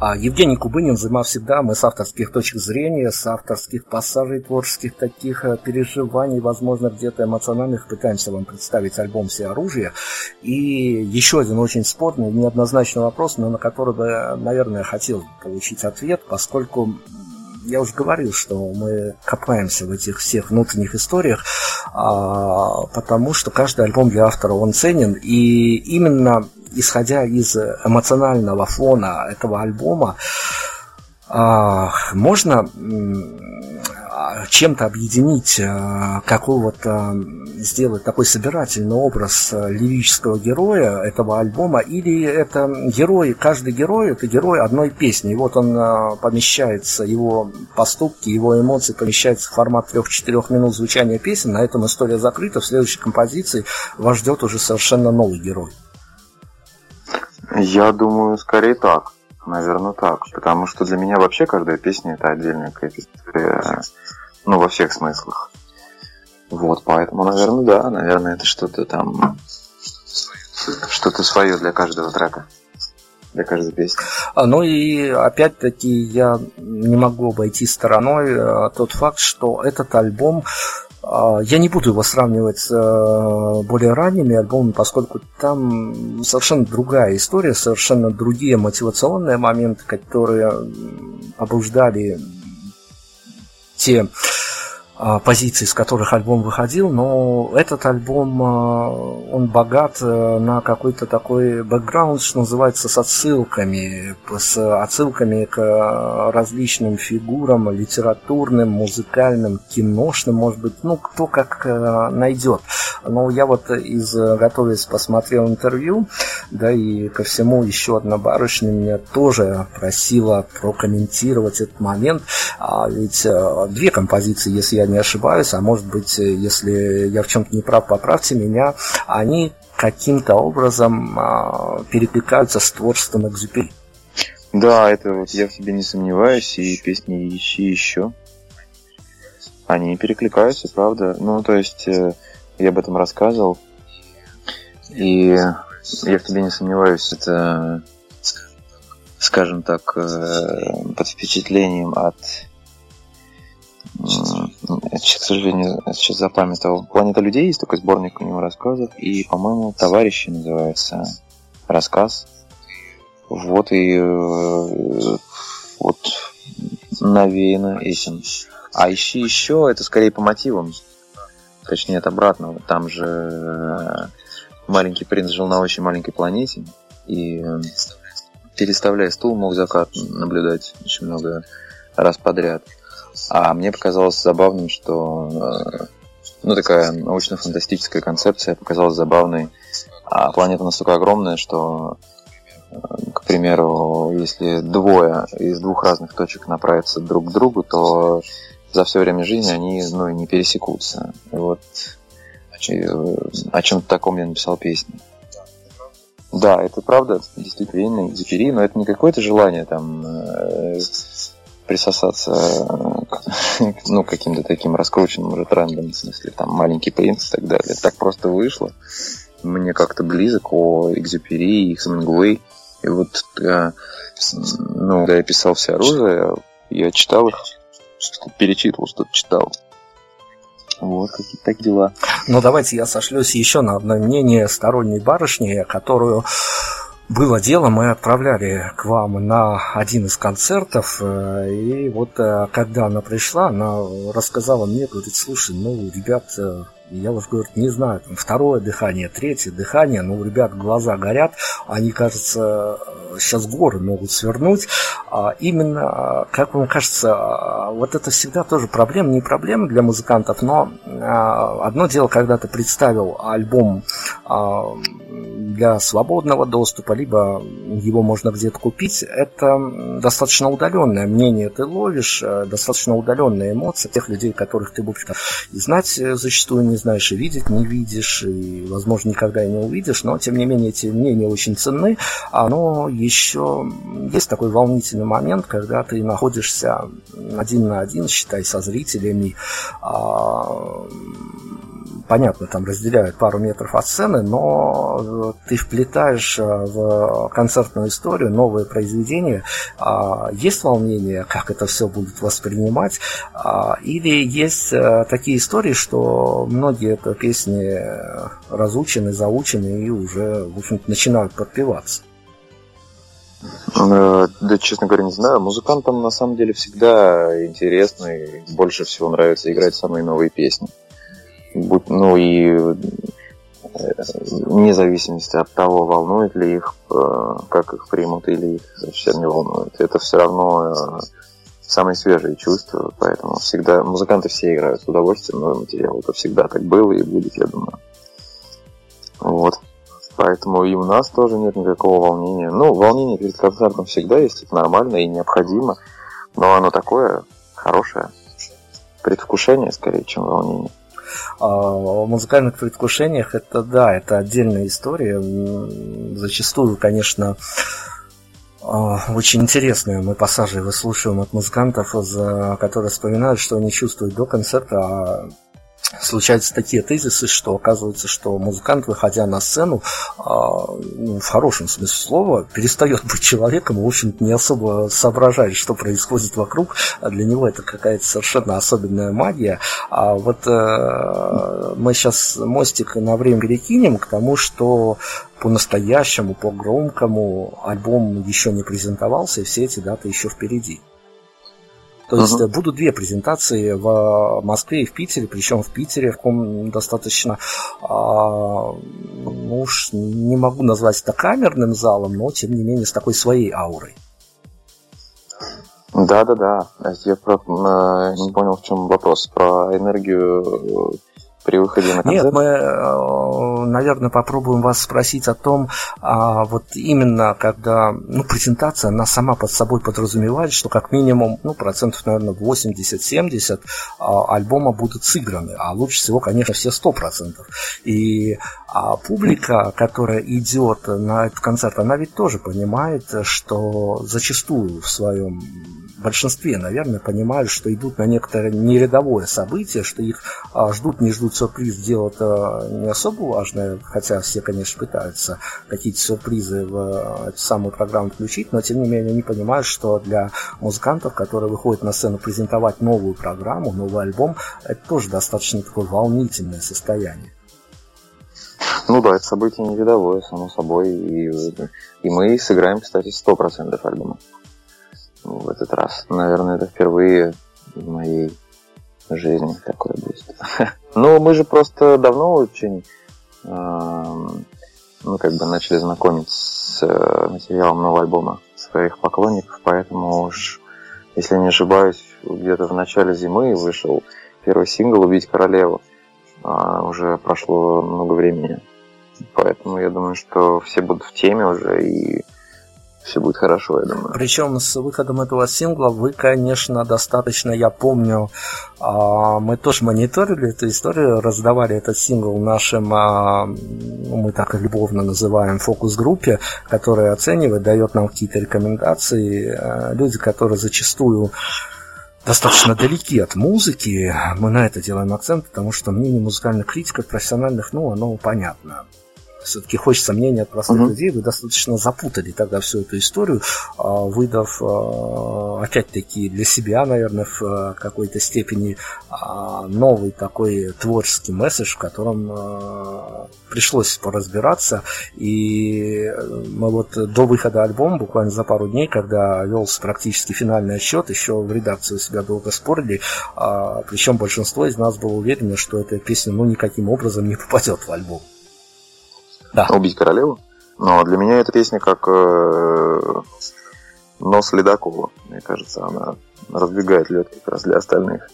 Евгений Кубынин, «Зима всегда», мы с авторских точек зрения, с авторских пассажей творческих таких э, переживаний, возможно, где-то эмоциональных, пытаемся вам представить альбом «Все оружие». И еще один очень спорный, неоднозначный вопрос, но на который бы, наверное, хотел получить ответ, поскольку я уже говорил, что мы копаемся в этих всех внутренних историях, а, потому что каждый альбом для автора он ценен, и именно исходя из эмоционального фона этого альбома, а, можно чем-то объединить, а, какого-то сделать такой собирательный образ лирического героя этого альбома, или это герой, каждый герой это герой одной песни, и вот он а, помещается, его поступки, его эмоции помещаются в формат 3-4 минут звучания песен, на этом история закрыта, в следующей композиции вас ждет уже совершенно новый герой. Я думаю, скорее так. Наверное, так. Потому что для меня вообще каждая песня это отдельная какая-то история. Ну, во всех смыслах. Вот, поэтому, наверное, да. Наверное, это что-то там... Что-то свое для каждого трека. Для каждой песни. А, ну и опять-таки я не могу обойти стороной а, тот факт, что этот альбом я не буду его сравнивать с э, более ранними альбомами, поскольку там совершенно другая история, совершенно другие мотивационные моменты, которые побуждали те а, позиций, с которых альбом выходил, но этот альбом, а, он богат э, на какой-то такой бэкграунд, что называется, с отсылками, с отсылками к различным фигурам, литературным, музыкальным, киношным, может быть, ну, кто как э, найдет. Но я вот из, готовясь, посмотрел интервью, да, и ко всему еще одна барышня меня тоже просила прокомментировать этот момент, а ведь э, две композиции, если я не ошибаюсь, а может быть, э, если я в чем-то не прав, поправьте меня, они каким-то образом а, перекликаются с творчеством Экзюпери. Да, это вот я в тебе не сомневаюсь, и песни «Ищи еще». Они перекликаются, правда. Ну, то есть, э, я об этом рассказывал. И я в тебе не сомневаюсь, это, скажем так, э, под впечатлением от я, к сожалению, сейчас запамятовал. «Планета людей» есть такой сборник у него рассказов. И, по-моему, «Товарищи» называется рассказ. Вот и э, вот навеяно этим. А ищи еще, это скорее по мотивам. Точнее, от обратного. Там же э, маленький принц жил на очень маленькой планете. И э, переставляя стул, мог закат наблюдать очень много раз подряд. А мне показалось забавным, что э, ну, такая научно-фантастическая концепция показалась забавной. А планета настолько огромная, что, э, к примеру, если двое из двух разных точек направятся друг к другу, то за все время жизни они ну, не пересекутся. И вот и, э, о чем-то таком я написал песню. Да, это правда, действительно, Экзюпери, но это не какое-то желание там присосаться ну, каким-то таким раскрученным уже трендом, в смысле, там, маленький принц и так далее. Так просто вышло. Мне как-то близок о Экзюпери Хемингуэй. И вот, э, ну, когда я писал все оружие, я читал их, что перечитывал, что-то читал. Вот, какие-то так дела. Ну, давайте я сошлюсь еще на одно мнение сторонней барышни, которую было дело, мы отправляли к вам на один из концертов, э, и вот э, когда она пришла, она рассказала мне, говорит, слушай, ну, ребят, э, я вот, говорит, не знаю, там второе дыхание, третье дыхание, ну, ребят, глаза горят, они, кажется, сейчас горы могут свернуть. А именно, как вам кажется, вот это всегда тоже проблема, не проблема для музыкантов, но одно дело, когда ты представил альбом для свободного доступа, либо его можно где-то купить, это достаточно удаленное мнение ты ловишь, э, достаточно удаленная эмоция тех людей, которых ты, в общем и знать э, зачастую не знаешь, и видеть не видишь, и, возможно, никогда и не увидишь, но, тем не менее, эти мнения очень ценны, но еще есть такой волнительный момент, когда ты находишься один на один, считай, со зрителями, а, понятно, там разделяют пару метров от сцены, но ты вплетаешь э, в концертную историю новые произведения. А, есть волнение, как это все будут воспринимать, а, или есть э, такие истории, что многие это песни разучены, заучены и уже, в общем-то, начинают подпеваться. Э, да, честно говоря, не знаю. Музыкантам на самом деле всегда интересно и больше всего нравится играть самые новые песни ну и э, вне зависимости от того, волнует ли их, э, как их примут или их совсем не волнует. Это все равно э, самые свежие чувства, поэтому всегда музыканты все играют с удовольствием новый материал. Это всегда так было и будет, я думаю. Вот. Поэтому и у нас тоже нет никакого волнения. Ну, волнение перед концертом всегда есть, это нормально и необходимо, но оно такое хорошее. Предвкушение скорее, чем волнение. А, о музыкальных предвкушениях это да, это отдельная история. Зачастую, конечно, очень интересные мы пассажи выслушиваем от музыкантов, за которые вспоминают, что они чувствуют до концерта, а случаются такие тезисы, что оказывается, что музыкант, выходя на сцену, а, ну, в хорошем смысле слова, перестает быть человеком в общем-то, не особо соображает, что происходит вокруг. Для него это какая-то совершенно особенная магия. А вот э, мы сейчас мостик на время перекинем к тому, что по-настоящему, по-громкому альбом еще не презентовался, и все эти даты еще впереди. То есть uh-huh. будут две презентации в Москве и в Питере, причем в Питере в ком достаточно, а, ну уж не могу назвать это камерным залом, но тем не менее с такой своей аурой. Да, да, да. Я про, э, не понял, в чем вопрос. Про энергию при выходе на концерт? Нет, мы, э, наверное, попробуем вас спросить о том, а, вот именно когда, ну, презентация, она сама под собой подразумевает, что как минимум, ну, процентов, наверное, 80-70 а, альбома будут сыграны, а лучше всего, конечно, все 100%. И а публика, которая идет на этот концерт, она ведь тоже понимает, что зачастую в своем большинстве, наверное, понимают, что идут на некоторое нерядовое событие, что их а, ждут, не ждут сюрприз, дело это не особо важное, хотя все, конечно, пытаются какие-то сюрпризы в а, эту самую программу включить, но тем не менее они понимают, что для музыкантов, которые выходят на сцену презентовать новую программу, новый альбом, это тоже достаточно такое волнительное состояние. Ну да, это событие не рядовое, само собой. И, и мы сыграем, кстати, 100% альбома в этот раз. Наверное, это впервые в моей жизни такое будет. [laughs] Но мы же просто давно очень ну, как бы начали знакомить с э, материалом нового альбома своих поклонников, поэтому уж, если не ошибаюсь, где-то в начале зимы вышел первый сингл «Убить королеву». А уже прошло много времени. Поэтому я думаю, что все будут в теме уже и все будет хорошо, я думаю. Причем с выходом этого сингла вы, конечно, достаточно, я помню, а, мы тоже мониторили эту историю, раздавали этот сингл нашим, а, ну, мы так любовно называем, фокус-группе, которая оценивает, дает нам какие-то рекомендации. А, люди, которые зачастую достаточно далеки от музыки, мы на это делаем акцент, потому что мнение музыкальных критиков профессиональных, ну, оно понятно все-таки хочется мнения от простых uh-huh. людей, вы достаточно запутали тогда всю эту историю, а, выдав, а, опять-таки, для себя, наверное, в а, какой-то степени новый такой творческий месседж, в котором пришлось поразбираться. И мы вот до выхода альбома, буквально за пару дней, когда велся практически финальный отсчет, еще в редакции у себя долго спорили, причем большинство из нас было уверено, что эта песня ну никаким образом не попадет в альбом да. «Убить королеву». Но для меня эта песня как э, нос Ледакова. Мне кажется, она раздвигает лед как раз для остальных.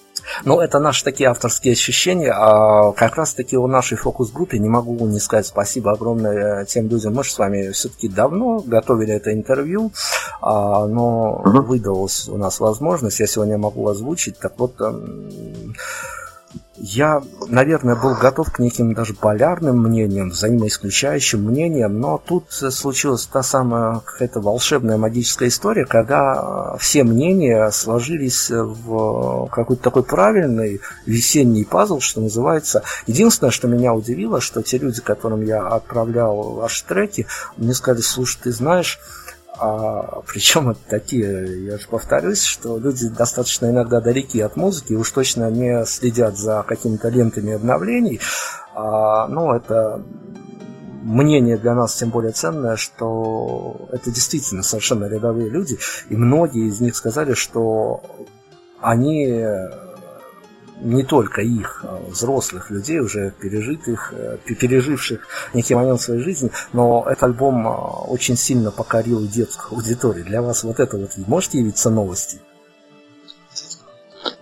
Ну, это наши такие авторские ощущения. А как раз-таки у нашей фокус-группе не могу не сказать спасибо огромное тем людям. Мы же с вами все-таки давно готовили это интервью, а, но угу. выдалась у нас возможность. Я сегодня могу озвучить. Так вот, я, наверное, был готов к неким даже полярным мнениям, взаимоисключающим мнениям, но тут случилась та самая какая-то волшебная магическая история, когда все мнения сложились в какой-то такой правильный весенний пазл, что называется. Единственное, что меня удивило, что те люди, которым я отправлял ваши треки, мне сказали, слушай, ты знаешь, а, причем это такие, я же повторюсь, что люди достаточно иногда далеки от музыки, уж точно не следят за какими-то лентами обновлений. А, ну, это мнение для нас тем более ценное, что это действительно совершенно рядовые люди, и многие из них сказали, что они не только их, а взрослых людей, уже пережитых, э, переживших некий момент в своей жизни, но этот альбом а, очень сильно покорил детскую аудиторию. Для вас вот это вот можете явиться новости?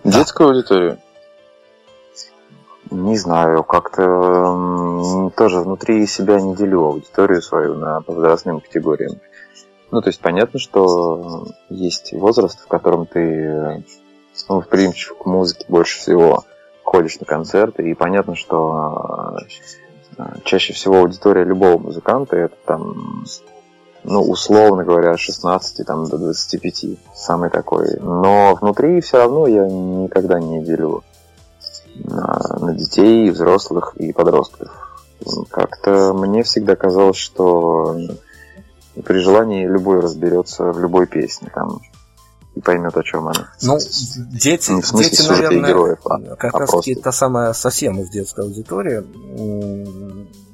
Детскую да. аудиторию? Не знаю, как-то тоже внутри себя не делю аудиторию свою на по возрастным категориям. Ну, то есть понятно, что есть возраст, в котором ты ну, восприимчив к музыке больше всего, ходишь на концерты, и понятно, что э, чаще всего аудитория любого музыканта это там, ну, условно говоря, 16 там, до 25, самый такой. Но внутри все равно я никогда не делю на, на детей, взрослых и подростков. Как-то мне всегда казалось, что при желании любой разберется в любой песне там и поймет, о чем она. Ну, дети, Не в смысле дети наверное, героев, а, как а раз таки та самая совсем из детской аудитории,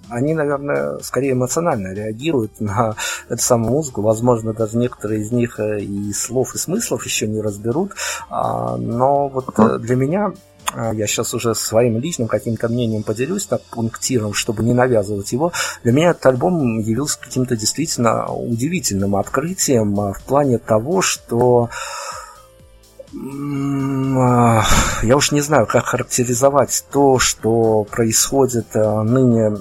они, наверное, скорее эмоционально реагируют на эту самую музыку. Возможно, даже некоторые из них э, и слов, и смыслов еще не разберут. А, но вот uh-huh. для меня а, я сейчас уже своим личным каким-то мнением поделюсь, так пунктиром, чтобы не навязывать его. Для меня этот альбом явился каким-то действительно удивительным открытием в плане того, что я уж не знаю, как характеризовать то, что происходит ныне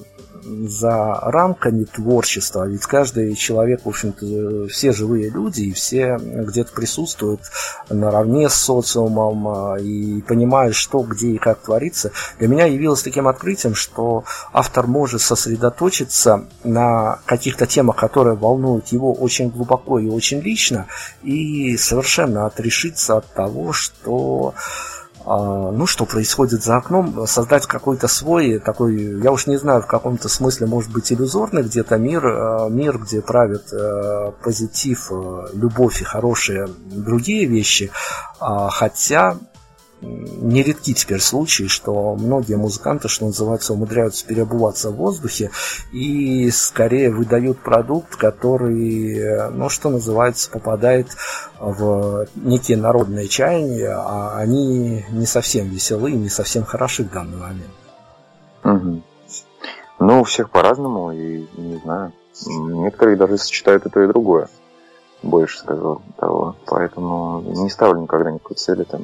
за рамками творчества, ведь каждый человек, в общем-то, все живые люди, и все где-то присутствуют наравне с социумом а, и понимают, что, где и как творится, для меня явилось таким открытием, что автор может сосредоточиться на каких-то темах, которые волнуют его очень глубоко и очень лично, и совершенно отрешиться от того, что ну, что происходит за окном, создать какой-то свой, такой, я уж не знаю, в каком-то смысле, может быть, иллюзорный где-то мир, а, мир, где правит а, позитив, любовь и хорошие другие вещи, хотя нередки теперь случаи, что многие музыканты, что называется, умудряются переобуваться в воздухе и скорее выдают продукт, который, ну, что называется, попадает в некие народные чаяния, а они не совсем веселые, не совсем хороши в данный момент. Угу. Ну, у всех по-разному, и не знаю. Некоторые даже сочетают и то, и другое. Больше скажу того. Поэтому не ставлю никогда никакой цели там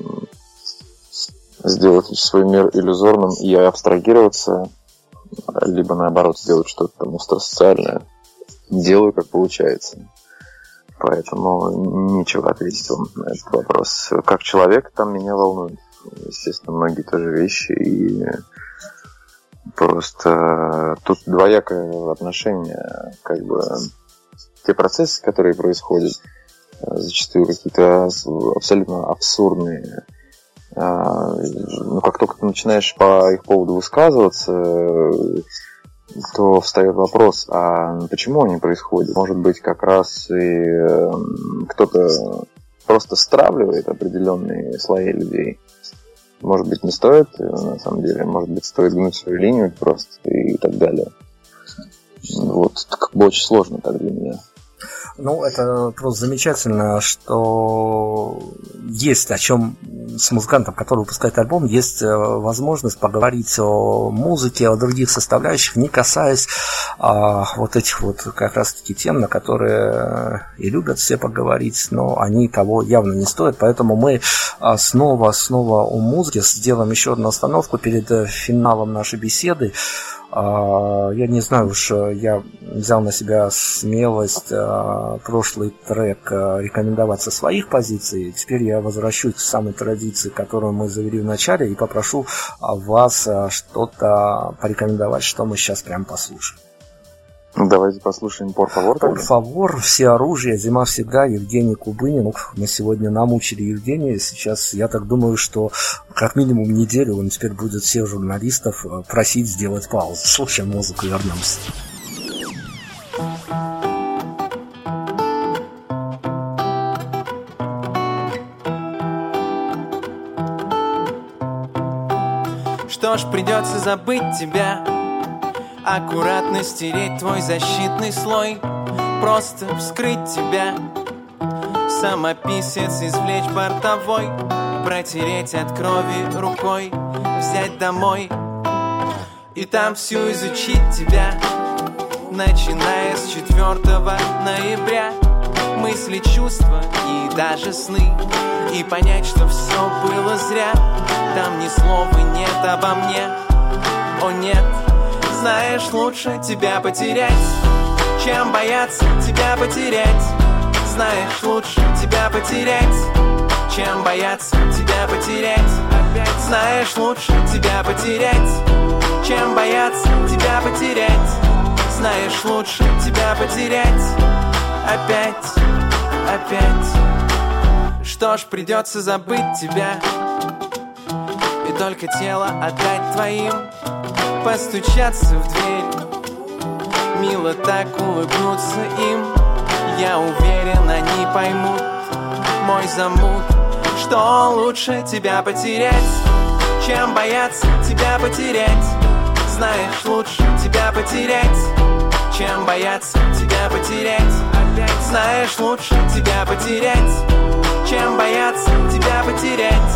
сделать свой мир иллюзорным и абстрагироваться, либо наоборот сделать что-то там остросоциальное. Делаю, как получается. Поэтому нечего ответить вам на этот вопрос. Как человек там меня волнует, естественно, многие тоже вещи. И просто тут двоякое отношение. Как бы те процессы, которые происходят, зачастую какие-то абсолютно абсурдные, ну, как только ты начинаешь по их поводу высказываться, то встает вопрос, а почему они происходят? Может быть, как раз и эм, кто-то просто стравливает определенные слои людей. Может быть, не стоит, э, на самом деле. Может быть, стоит гнуть свою линию просто и так далее. Вот, как бы очень сложно так для меня. Ну, это просто замечательно, что есть о чем с музыкантом, который выпускает альбом, есть э, возможность поговорить о музыке, о других составляющих, не касаясь а, вот этих вот как раз-таки тем, на которые и любят все поговорить, но они того явно не стоят. Поэтому мы а, снова, снова о музыке сделаем еще одну остановку перед э, финалом нашей беседы. А, я не знаю уж, э, я взял на себя смелость а, прошлый трек а, рекомендовать со своих позиций. Теперь я возвращусь к самой традиции, которую мы завели в начале, и попрошу вас что-то порекомендовать, что мы сейчас прям послушаем. Ну, давайте послушаем «Пор фавор». «Пор фавор», «Все оружие», «Зима всегда», Евгений Кубынин. Ну, мы сегодня намучили Евгения. Сейчас я так думаю, что как минимум неделю он теперь будет всех журналистов э, просить сделать паузу. Слушаем музыку, вернемся. Что ж, придется забыть тебя Аккуратно стереть твой защитный слой. Просто вскрыть тебя. Самописец извлечь бортовой. Протереть от крови рукой. Взять домой. И там всю изучить тебя. Начиная с 4 ноября. Мысли, чувства и даже сны. И понять, что все было зря. Там ни слова нет обо мне. О нет, знаешь, лучше тебя потерять, чем бояться тебя потерять. Знаешь, лучше тебя потерять, чем бояться тебя потерять. Опять знаешь, лучше тебя потерять, чем бояться тебя потерять. Знаешь, лучше тебя потерять. Опять, опять. Что ж, придется забыть тебя. И только тело отдать твоим Постучаться в дверь. Мило так улыбнуться им. Я уверен, они поймут Мой замут Что лучше тебя потерять Чем бояться тебя потерять. Знаешь, лучше тебя потерять Чем бояться тебя потерять. Знаешь, лучше тебя потерять Чем бояться тебя потерять.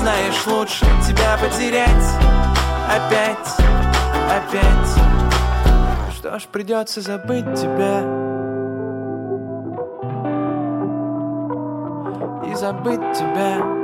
Знаешь, лучше тебя потерять Опять, опять. Что ж, придется забыть тебя. И забыть тебя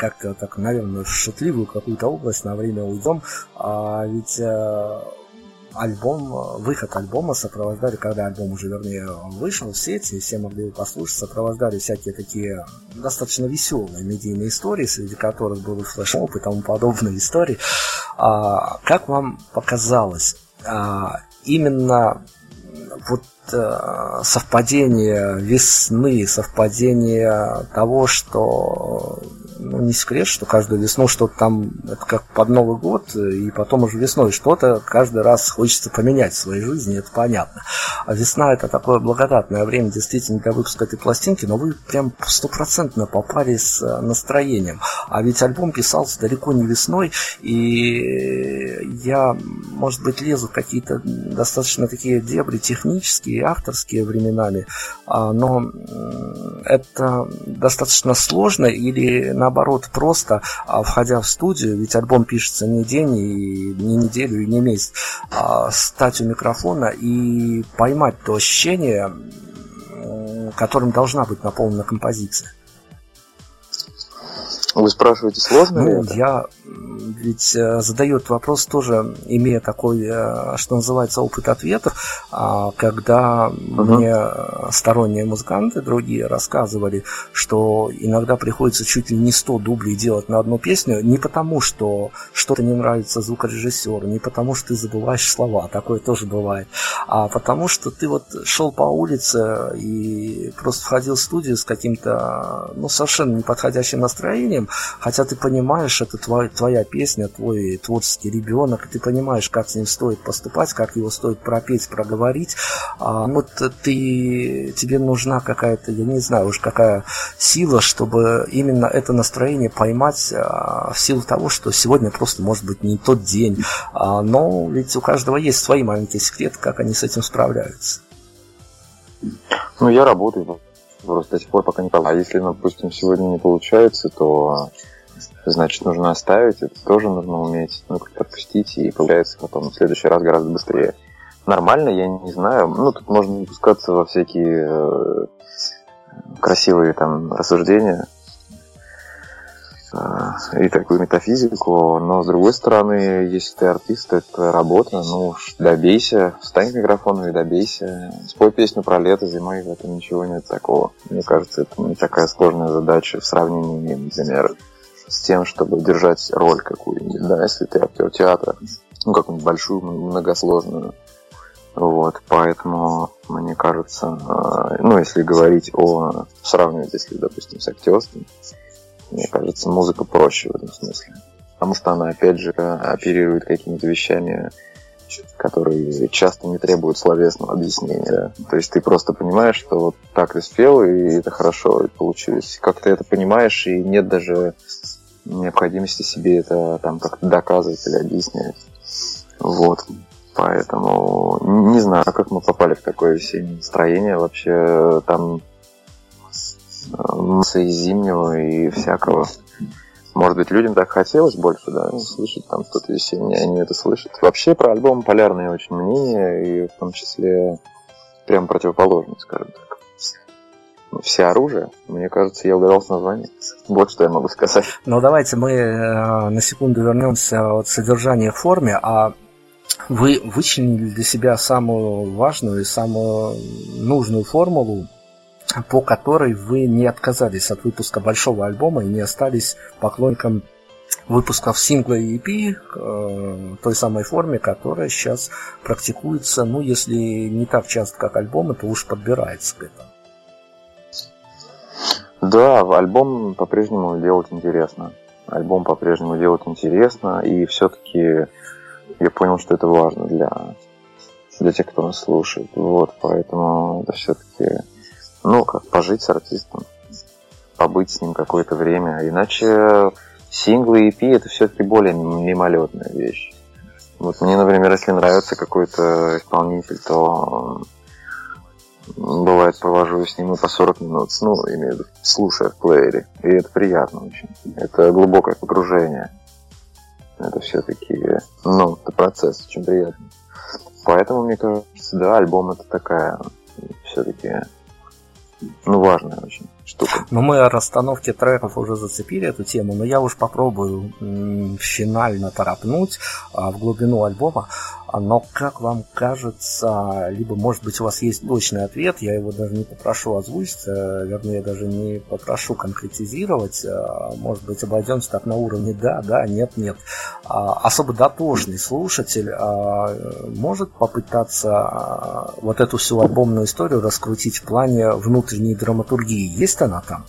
как-то так, наверное, шутливую какую-то область на время уйдем. А ведь э, альбом, выход альбома сопровождали, когда альбом уже, вернее, вышел в сети, все могли его послушать, сопровождали всякие такие достаточно веселые медийные истории, среди которых был и флешмоб и тому подобные истории. А, как вам показалось, а, именно вот а, совпадение весны, совпадение того, что ну, не секрет, что каждую весну что-то там, это как под Новый год, и потом уже весной что-то каждый раз хочется поменять в своей жизни, это понятно. А весна это такое благодатное время действительно для выпуска этой пластинки, но вы прям стопроцентно попали с э, настроением. А ведь альбом писался далеко не весной, и я, может быть, лезу в какие-то достаточно такие дебри технические, авторские временами, а, но это достаточно сложно или на наоборот, просто а, входя в студию, ведь альбом пишется не день, и не неделю, и не месяц, а стать у микрофона и поймать то ощущение, которым должна быть наполнена композиция. Вы спрашиваете, сложно ну, это? Я ведь э, задаю этот вопрос тоже, имея такой, э, что называется, опыт ответов, а, когда угу. мне сторонние музыканты, другие, рассказывали, что иногда приходится чуть ли не 100 дублей делать на одну песню, не потому, что что-то не нравится звукорежиссеру, не потому, что ты забываешь слова, такое тоже бывает, а потому, что ты вот шел по улице и просто входил в студию с каким-то, ну, совершенно неподходящим настроением, хотя ты понимаешь, это твой, твоя песня, твой творческий ребенок, ты понимаешь, как с ним стоит поступать, как его стоит пропеть, проговорить. А вот ты, тебе нужна какая-то, я не знаю уж какая сила, чтобы именно это настроение поймать а, в силу того, что сегодня просто может быть не тот день. А, но ведь у каждого есть свои маленькие секреты, как они с этим справляются. Ну, я работаю просто до сих пор пока не А если, допустим, сегодня не получается, то значит, нужно оставить, это тоже нужно уметь, ну, как-то отпустить, и получается потом в следующий раз гораздо быстрее. Нормально, я не знаю, ну, тут можно выпускаться во всякие э, красивые там рассуждения и такую метафизику, но с другой стороны, если ты артист, это твоя работа, ну уж добейся, встань к микрофону и добейся, спой песню про лето зимой, в этом ничего нет такого. Мне кажется, это не такая сложная задача в сравнении, например, с тем, чтобы держать роль какую-нибудь, да, если ты актер театра, ну, какую-нибудь большую, многосложную. Вот, поэтому, мне кажется, э, ну, если говорить о... сравнивать, если, допустим, с актерством, мне кажется, музыка проще в этом смысле. Потому что она, опять же, оперирует какими-то вещами которые часто не требуют словесного объяснения. Да? То есть ты просто понимаешь, что вот так ты спел, и это хорошо получилось. Как ты это понимаешь, и нет даже необходимости себе это там как-то доказывать или объяснять. Вот. Поэтому не знаю, как мы попали в такое весеннее настроение. Вообще там и зимнего, и всякого. Может быть, людям так хотелось больше, да, слышать там что-то весеннее, они это слышат. Вообще про альбом полярные очень мнения, и в том числе прям противоположные, скажем так. Все оружие, мне кажется, я угадал с названием. Вот что я могу сказать. Ну, давайте мы э, на секунду вернемся от содержания к форме, а вы вычленили для себя самую важную и самую нужную формулу по которой вы не отказались от выпуска большого альбома и не остались поклонником выпусков сингла и EP э, той самой форме, которая сейчас практикуется, ну, если не так часто, как альбомы, то уж подбирается к этому. Да, альбом по-прежнему делать интересно. Альбом по-прежнему делать интересно, и все-таки я понял, что это важно для, для тех, кто нас слушает. Вот, поэтому это все-таки ну, как пожить с артистом, побыть с ним какое-то время. Иначе синглы и EP это все-таки более мимолетная вещь. Вот мне, например, если нравится какой-то исполнитель, то бывает провожу с ним и по 40 минут, ну, имею в виду, слушая в плеере. И это приятно очень. Это глубокое погружение. Это все-таки, ну, это процесс очень приятный. Поэтому, мне кажется, да, альбом это такая все-таки ну, важная очень штука. Но мы о расстановке треков уже зацепили эту тему, но я уж попробую финально торопнуть а, в глубину альбома. Но как вам кажется, либо, может быть, у вас есть точный ответ, я его даже не попрошу озвучить, а, вернее, даже не попрошу конкретизировать, а, может быть, обойдемся так на уровне да, да, нет, нет. Особо дотошный слушатель может попытаться вот эту всю альбомную историю раскрутить в плане внутренней драматургии. Есть она там?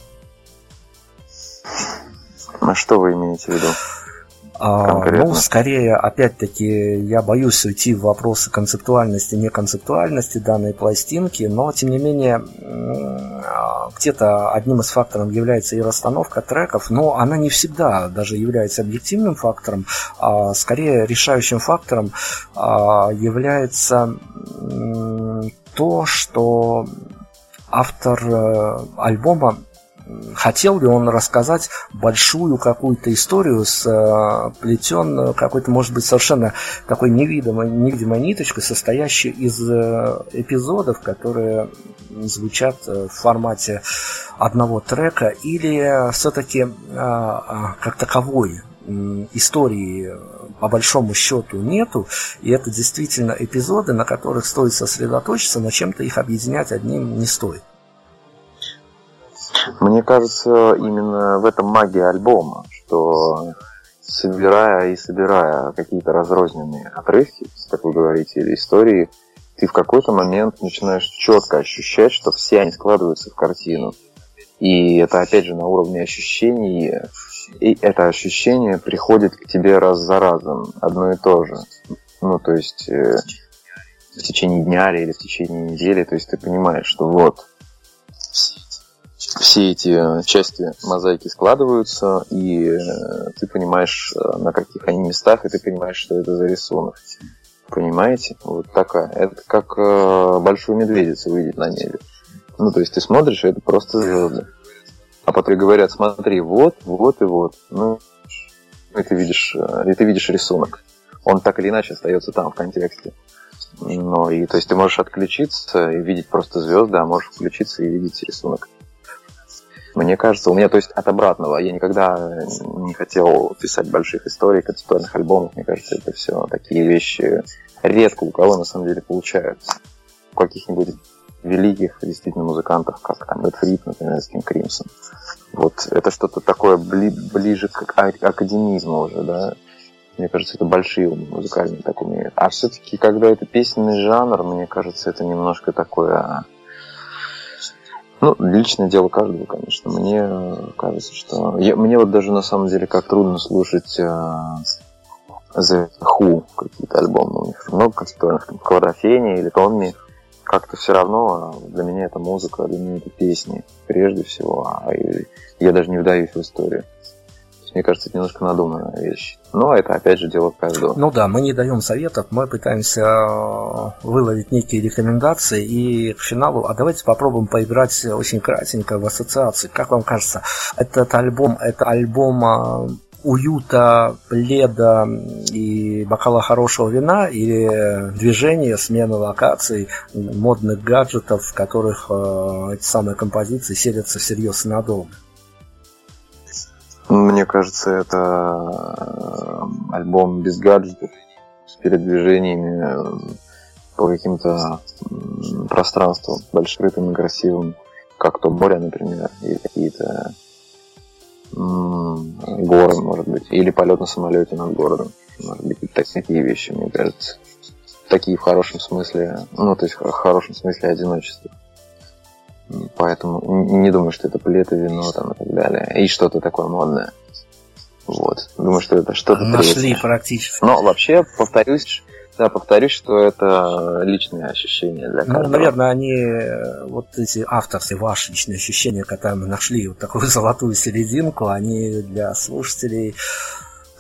А что вы имеете в виду? А, ну, скорее, опять-таки, я боюсь уйти в вопросы концептуальности, неконцептуальности данной пластинки, но, тем не менее, где-то одним из факторов является и расстановка треков, но она не всегда даже является объективным фактором, а скорее решающим фактором а, является то, что автор э, альбома хотел ли он рассказать большую какую-то историю с э, плетен какой-то, может быть, совершенно такой невидимой, невидимой ниточкой, состоящей из э, эпизодов, которые звучат в формате одного трека, или все-таки как таковой истории по большому счету нету, и это действительно эпизоды, на которых стоит сосредоточиться, но чем-то их объединять одним не стоит. Мне кажется, именно в этом магия альбома, что собирая и собирая какие-то разрозненные отрывки, как вы говорите, или истории, ты в какой-то момент начинаешь четко ощущать, что все они складываются в картину. И это, опять же, на уровне ощущений, и это ощущение приходит к тебе раз за разом, одно и то же. Ну, то есть э, в течение дня или в течение недели, то есть ты понимаешь, что вот все эти части мозаики складываются, и э, ты понимаешь, э, на каких они местах, и ты понимаешь, что это за рисунок. Понимаете? Вот такая. Это как э, большую медведицу увидеть на небе. Ну, то есть ты смотришь, и это просто звезды. А потом говорят, смотри, вот, вот и вот. Ну, и ты видишь, и ты видишь рисунок. Он так или иначе остается там, в контексте. Ну, и то есть ты можешь отключиться и видеть просто звезды, а можешь включиться и видеть рисунок. Мне кажется, у меня, то есть от обратного, я никогда не хотел писать больших историй, концептуальных альбомов. Мне кажется, это все такие вещи редко у кого на самом деле получаются. У каких-нибудь великих действительно музыкантов, как там Эд Фрид, например, с Ким Кримсон. Вот это что-то такое бли, ближе к академизму уже, да. Мне кажется, это большие музыкальные так умеют. А все-таки, когда это песенный жанр, мне кажется, это немножко такое ну, личное дело каждого, конечно. Мне кажется, что... Я, мне вот даже на самом деле как трудно слушать э, The Who какие-то альбомы у них. Много концептуальных, там, Квадрофения или Томми. Как-то все равно а для меня это музыка, для меня это песни прежде всего. А я даже не вдаюсь в историю. Мне кажется, это немножко надуманная вещь. Но это, опять же, дело каждого. Ну да, мы не даем советов, мы пытаемся э, выловить некие рекомендации и к финалу, а давайте попробуем поиграть очень кратенько в ассоциации. Как вам кажется, этот альбом, это альбом э, уюта, пледа и бокала хорошего вина или движение, смены локаций, модных гаджетов, в которых э, эти самые композиции селятся всерьез и надолго? Мне кажется, это э, альбом без гаджетов, с передвижениями э, по каким-то пространствам большим красивым, как то море, например, или какие-то горы, может быть, или полет на самолете над городом. Может быть, такие вещи, мне кажется. Такие в хорошем смысле, ну, то есть в хорошем смысле одиночества. Поэтому не думаю, что это плед и вино там и так далее. И что-то такое модное. Вот. Думаю, что это что-то Нашли третье. практически. Но вообще, повторюсь, да, повторюсь, что это личные ощущения для каждого. Ну, наверное, они, вот эти авторцы, ваши личные ощущения, когда мы нашли вот такую [laughs] золотую серединку, они для слушателей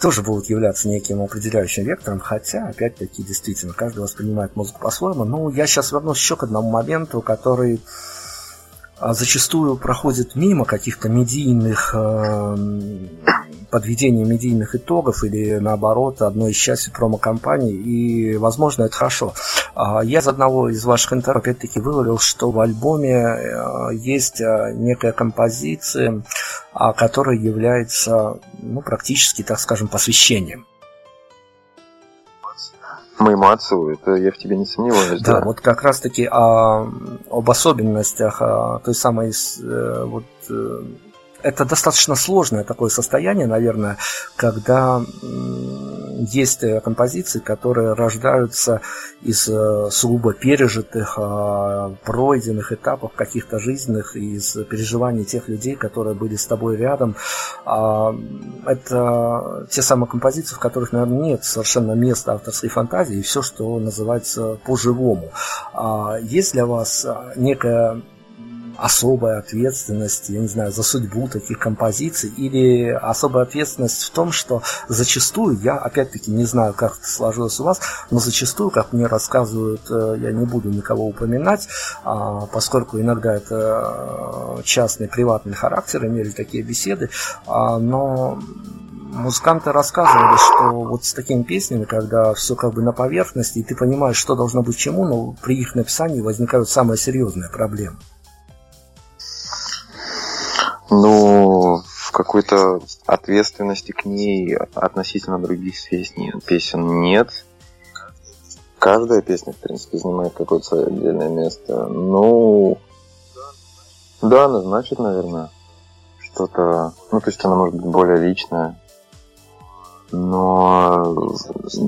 тоже будут являться неким определяющим вектором, хотя, опять-таки, действительно, каждый воспринимает музыку по-своему. Ну, я сейчас вернусь еще к одному моменту, который а зачастую проходит мимо каких-то медийных эм, подведения медийных итогов или наоборот одной из части промо-компании, и, возможно, это хорошо. А я из одного из ваших интервью опять-таки выловил, что в альбоме э, есть э, некая композиция, а, которая является ну, практически, так скажем, посвящением моему отцу, это я в тебе не сомневаюсь. Да, да. вот как раз-таки о, об особенностях о той самой э, вот, это достаточно сложное такое состояние, наверное, когда есть э, композиции, которые рождаются из э, сугубо пережитых, а, пройденных этапов каких-то жизненных, из переживаний тех людей, которые были с тобой рядом. А, это те самые композиции, в которых, наверное, нет совершенно места авторской фантазии и все, что называется по-живому. А, есть для вас некая особая ответственность, я не знаю, за судьбу таких композиций, или особая ответственность в том, что зачастую, я опять-таки не знаю, как это сложилось у вас, но зачастую, как мне рассказывают, э, я не буду никого упоминать, а, поскольку иногда это э, частный, приватный характер, имели такие беседы, а, но музыканты рассказывали, что вот с такими песнями, когда все как бы на поверхности, и ты понимаешь, что должно быть чему, но при их написании возникают самые серьезные проблемы. Ну, в какой-то ответственности к ней относительно других песен, песен нет. Каждая песня, в принципе, занимает какое-то свое отдельное место. Ну, да, она значит, наверное, что-то... Ну, то есть она может быть более личная. Но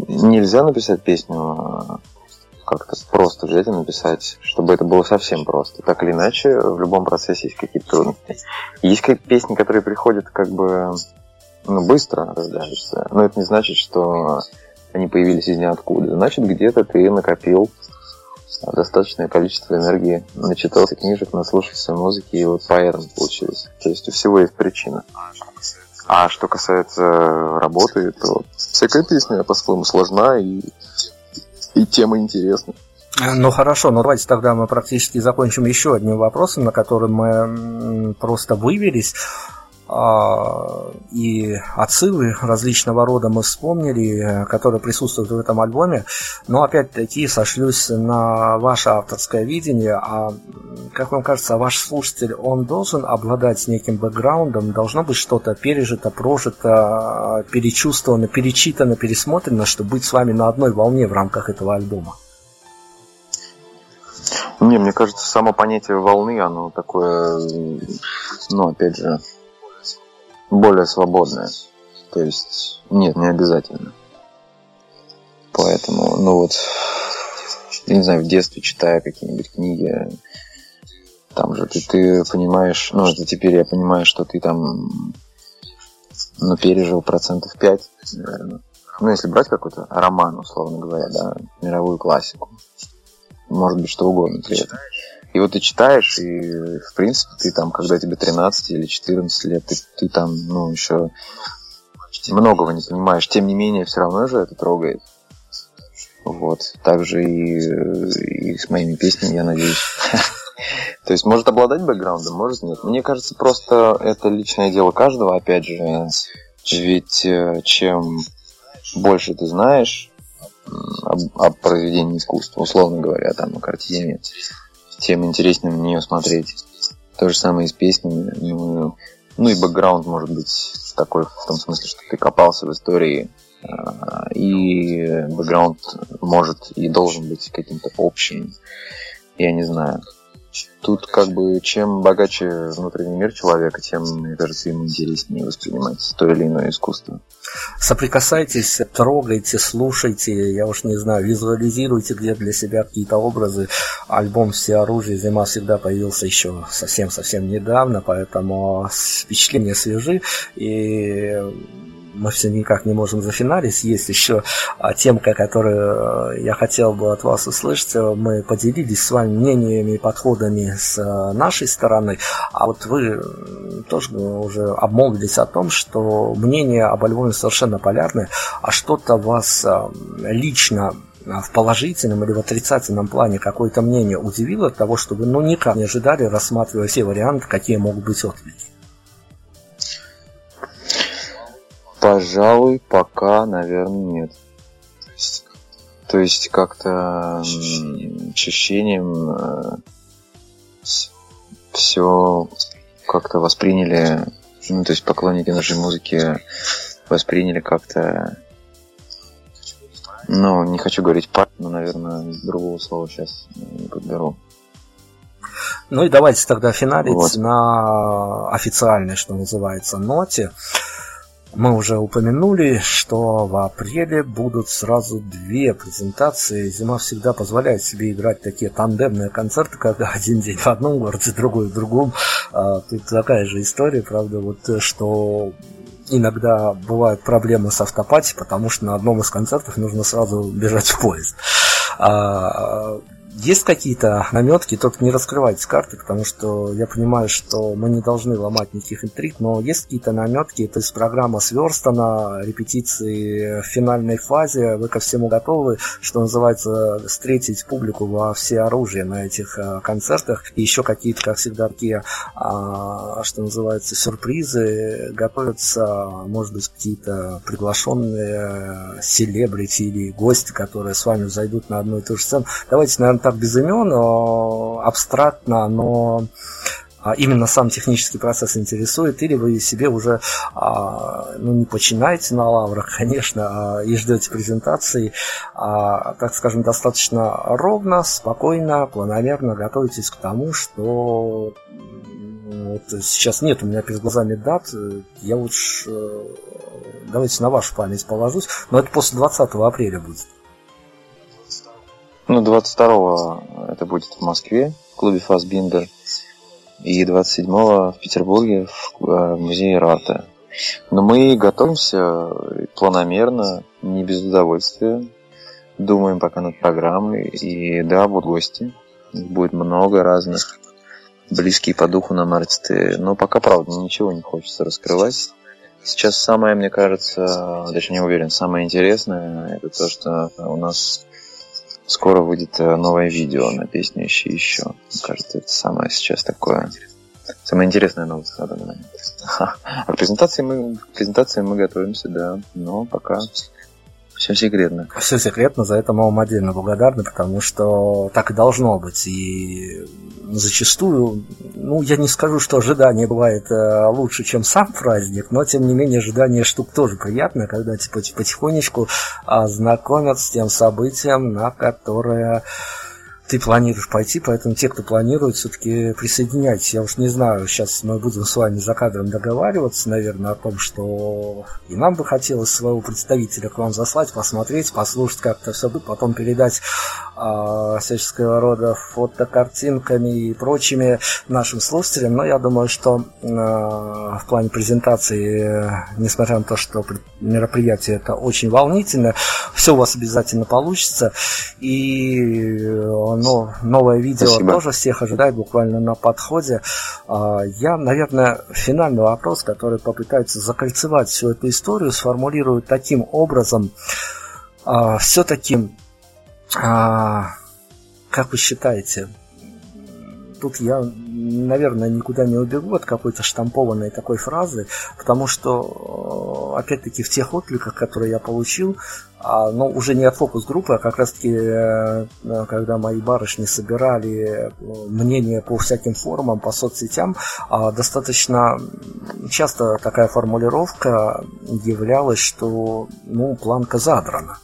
нельзя написать песню как-то просто взять и написать, чтобы это было совсем просто. Так или иначе, в любом процессе есть какие-то трудности. Есть какие-то песни, которые приходят как бы ну, быстро рождаются, но это не значит, что они появились из ниоткуда. Значит, где-то ты накопил достаточное количество энергии, начитался книжек, наслушался музыки, и вот поэтому получилось. То есть у всего есть причина. А что касается работы, то всякая песня по-своему сложна, и и тема интересна. Ну хорошо, ну давайте тогда мы практически закончим еще одним вопросом, на который мы просто вывелись. А, и отсылы различного рода мы вспомнили, которые присутствуют в этом альбоме. Но опять-таки сошлюсь на ваше авторское видение. А как вам кажется, ваш слушатель, он должен обладать неким бэкграундом, должно быть что-то пережито, прожито, перечувствовано, перечитано, пересмотрено, чтобы быть с вами на одной волне в рамках этого альбома? Не, мне кажется, само понятие волны, оно такое, ну, опять же, более свободная. То есть, нет, не обязательно. Поэтому, ну вот, я не знаю, в детстве читая какие-нибудь книги, там же ты, ты понимаешь, ну это теперь я понимаю, что ты там, ну, пережил процентов 5, наверное, ну, если брать какой-то роман, условно говоря, да, мировую классику, может быть, что угодно при этом. И вот ты читаешь, и, в принципе, ты там, когда тебе 13 или 14 лет, ты, ты там, ну, еще многого не понимаешь. Тем не менее, все равно же это трогает. Вот. Также и, и с моими песнями, я надеюсь. [laughs] То есть может обладать бэкграундом, может нет. Мне кажется, просто это личное дело каждого, опять же. Ведь э, чем больше ты знаешь о, о произведении искусства, условно говоря, там, о картине, тем интереснее на нее смотреть. То же самое и с песнями. Ну, ну и бэкграунд может быть такой, в том смысле, что ты копался в истории, а, и бэкграунд может и должен быть каким-то общим. Я не знаю. Тут как бы чем богаче внутренний мир человека, тем, мне кажется, ему интереснее воспринимать то или иное искусство. Соприкасайтесь, трогайте, слушайте, я уж не знаю, визуализируйте где для себя какие-то образы. Альбом «Все оружие. Зима» всегда появился еще совсем-совсем недавно, поэтому впечатления свежи. И мы все никак не можем зафиналить. Есть еще а, темка, которую э, я хотел бы от вас услышать. Мы поделились с вами мнениями и подходами с э, нашей стороны. А вот вы тоже уже обмолвились о том, что мнение об альбоме совершенно полярное, а что-то вас э, лично в положительном или в отрицательном плане какое-то мнение удивило от того, что вы ну, никак не ожидали, рассматривая все варианты, какие могут быть отклики? Пожалуй, пока, наверное, нет. То есть как-то ощущением э, все как-то восприняли, ну, то есть поклонники нашей музыки восприняли как-то, ну, не хочу говорить пар, но, наверное, другого слова сейчас не подберу. Ну и давайте тогда финалить вот. на официальной, что называется, ноте. Мы уже упомянули, что в апреле будут сразу две презентации. Зима всегда позволяет себе играть такие тандемные концерты, когда [laughs] один день в одном городе, другой в другом. А, тут такая же история, правда, вот что иногда бывают проблемы с автопати, потому что на одном из концертов нужно сразу бежать в поезд. Есть какие-то наметки, только не раскрывайте карты, потому что я понимаю, что мы не должны ломать никаких интриг, но есть какие-то наметки, то есть программа сверстана, репетиции в финальной фазе, вы ко всему готовы, что называется, встретить публику во все оружие на этих а, концертах, и еще какие-то, как всегда, такие, а, что называется, сюрпризы, готовятся, может быть, какие-то приглашенные селебрити или гости, которые с вами зайдут на одну и ту же сцену. Давайте, наверное, так без имен, абстрактно, но а, именно сам технический процесс интересует, или вы себе уже а, ну, не починаете на лаврах, [laughs] конечно, и ждете презентации, а, так скажем, достаточно ровно, спокойно, планомерно готовитесь к тому, что вот сейчас нет у меня перед глазами дат, я лучше э, давайте на вашу память положусь, но это после 20 апреля будет. Ну, 22-го это будет в Москве, в клубе Фасбиндер. И 27-го в Петербурге, в э, музее Рата. Но мы готовимся планомерно, не без удовольствия. Думаем пока над программой. И да, будут гости. будет много разных. Близкие по духу нам артисты. Но пока, правда, ничего не хочется раскрывать. Сейчас самое, мне кажется, даже не уверен, самое интересное, это то, что у нас скоро выйдет э, новое видео на песню «Ищи еще». Мне кажется, это самое сейчас такое... Самая интересная новость на данный момент. [laughs] А к презентации мы, к презентации мы готовимся, да, но пока все секретно. Все секретно, за это мы вам отдельно благодарны, потому что так и должно быть. И зачастую, ну, я не скажу, что ожидание бывает э, лучше, чем сам праздник, но, тем не менее, ожидание штук тоже приятное, когда типа, потихонечку знакомят с тем событием, на которое ты планируешь пойти, поэтому те, кто планирует, все-таки присоединяйтесь. Я уж не знаю, сейчас мы будем с вами за кадром договариваться, наверное, о том, что и нам бы хотелось своего представителя к вам заслать, посмотреть, послушать, как это все потом передать э, всяческого рода фотокартинками и прочими нашим слушателям. Но я думаю, что э, в плане презентации, несмотря на то, что мероприятие это очень волнительное, все у вас обязательно получится. И но новое видео Спасибо. тоже всех ожидает буквально на подходе. А, я, наверное, финальный вопрос, который попытается закольцевать всю эту историю, сформулирую таким образом. А, Все-таки, а, как вы считаете, тут я, наверное, никуда не убегу от какой-то штампованной такой фразы, потому что, опять-таки, в тех откликах, которые я получил, а, но уже не от фокус-группы, а как раз-таки, э, когда мои барышни собирали э, мнение по всяким форумам, по соцсетям, а, достаточно часто такая формулировка являлась, что ну, планка задрана.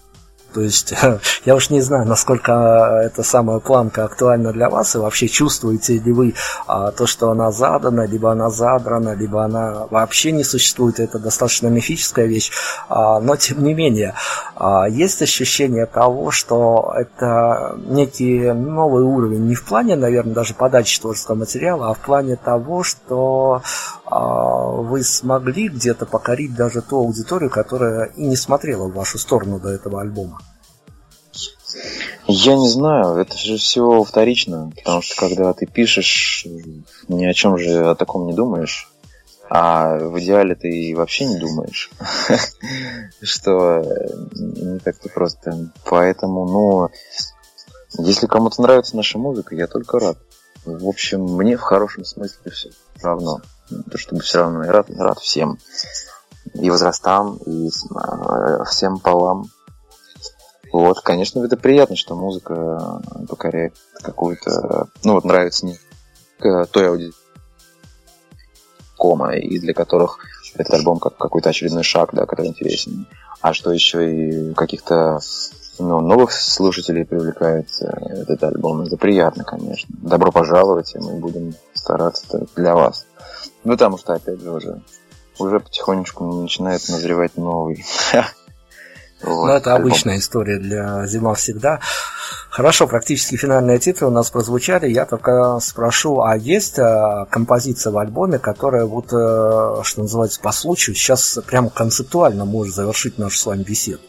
То есть [laughs] я уж не знаю, насколько эта самая планка актуальна для вас, и вообще чувствуете ли вы а, то, что она задана, либо она задрана, либо она вообще не существует, это достаточно мифическая вещь, а, но тем не менее, а, есть ощущение того, что это некий новый уровень, не в плане, наверное, даже подачи творческого материала, а в плане того, что вы смогли где-то покорить даже ту аудиторию, которая и не смотрела в вашу сторону до этого альбома? Я не знаю, это же все вторично, потому что когда ты пишешь, ни о чем же о таком не думаешь, а в идеале ты вообще не думаешь, [laughs] что не так-то просто. Поэтому, ну, если кому-то нравится наша музыка, я только рад. В общем, мне в хорошем смысле все равно чтобы все равно я рад, рад всем. И возрастам, и а, всем полам. Вот, конечно, это приятно, что музыка покоряет какую-то... Ну, вот нравится не той аудитории, кома, и для которых этот альбом как какой-то очередной шаг, да, который интересен. А что еще и каких-то ну, новых слушателей привлекает э, этот альбом. Это приятно, конечно. Добро пожаловать, и мы будем стараться для вас. Ну, потому что, опять же, уже, уже потихонечку начинает назревать новый. [laughs] Вот, ну, это альбом. обычная история для «Зима всегда». Хорошо, практически финальные титры у нас прозвучали. Я только спрошу, а есть а, композиция в альбоме, которая вот, а, что называется, по случаю сейчас прям концептуально может завершить нашу с вами беседу?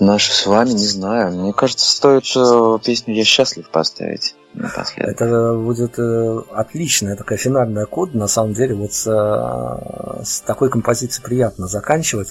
Наши с вами, не знаю. Мне кажется, стоит э, песню «Я счастлив» поставить напоследок. Это будет э, отличная такая финальная код. На самом деле, вот с, э, с такой композицией приятно заканчивать.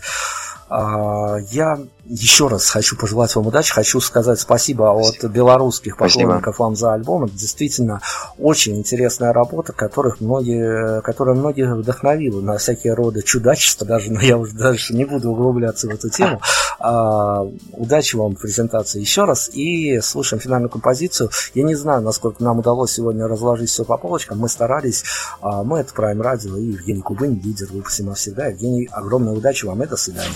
А, я еще раз хочу пожелать вам удачи, хочу сказать спасибо от белорусских поклонников спасибо. вам за альбом. Это действительно очень интересная работа, которых многие, которая многих вдохновила на всякие роды чудачества, даже, но я уже дальше не буду углубляться в эту тему. А, удачи вам в презентации еще раз и слушаем финальную композицию. Я не знаю, насколько нам удалось сегодня разложить все по полочкам. Мы старались. А, мы это Prime Radio и Евгений Кубынь, лидер выпуска навсегда. Евгений, огромной удачи вам и до свидания.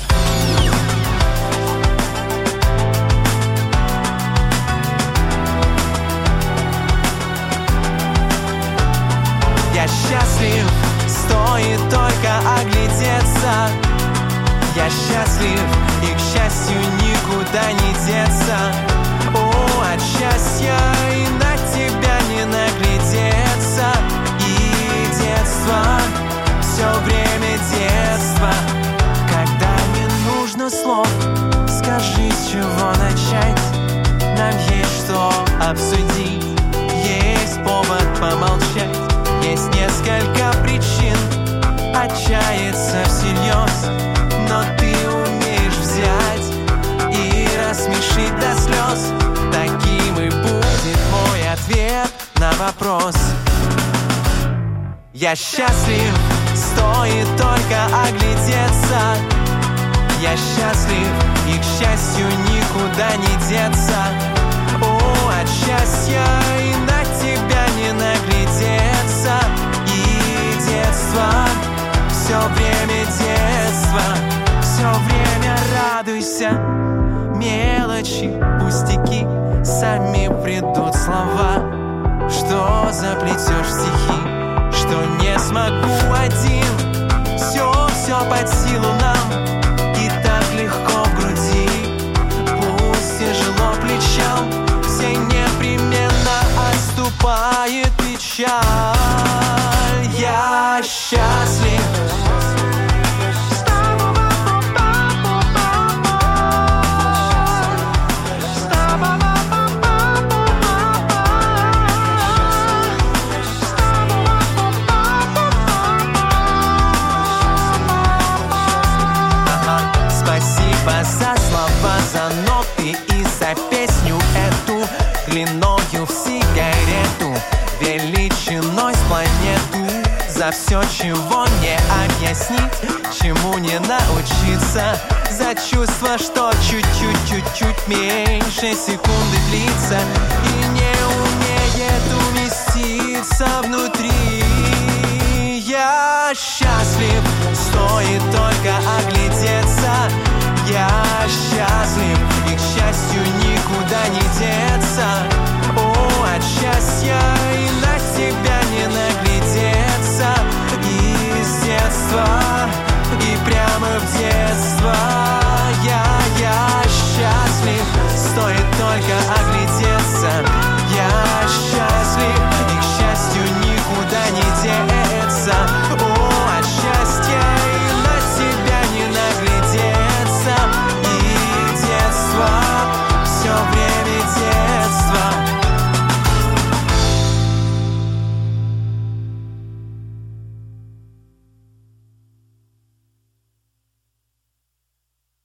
Я счастлив, стоит только оглядеться. Я счастлив, и к счастью никуда не деться. О, от счастья и на тебя не наглядеться. И детство, все время детство Все время радуйся. Мелочи, пустяки Сами придут слова. Что заплетешь стихи Что не смогу один. Все, все под силу нам. И так легко в груди. Пусть тяжело плечам. Все непременно отступает печаль. Я счастлив все, чего не объяснить, чему не научиться. За чувство, что чуть-чуть, чуть-чуть меньше секунды длится И не умеет уместиться внутри. Я счастлив, стоит только оглядеться. Я счастлив, и к счастью никуда не деться детства И прямо в детство. Я, я счастлив Стоит только оглядеться. Я счастлив.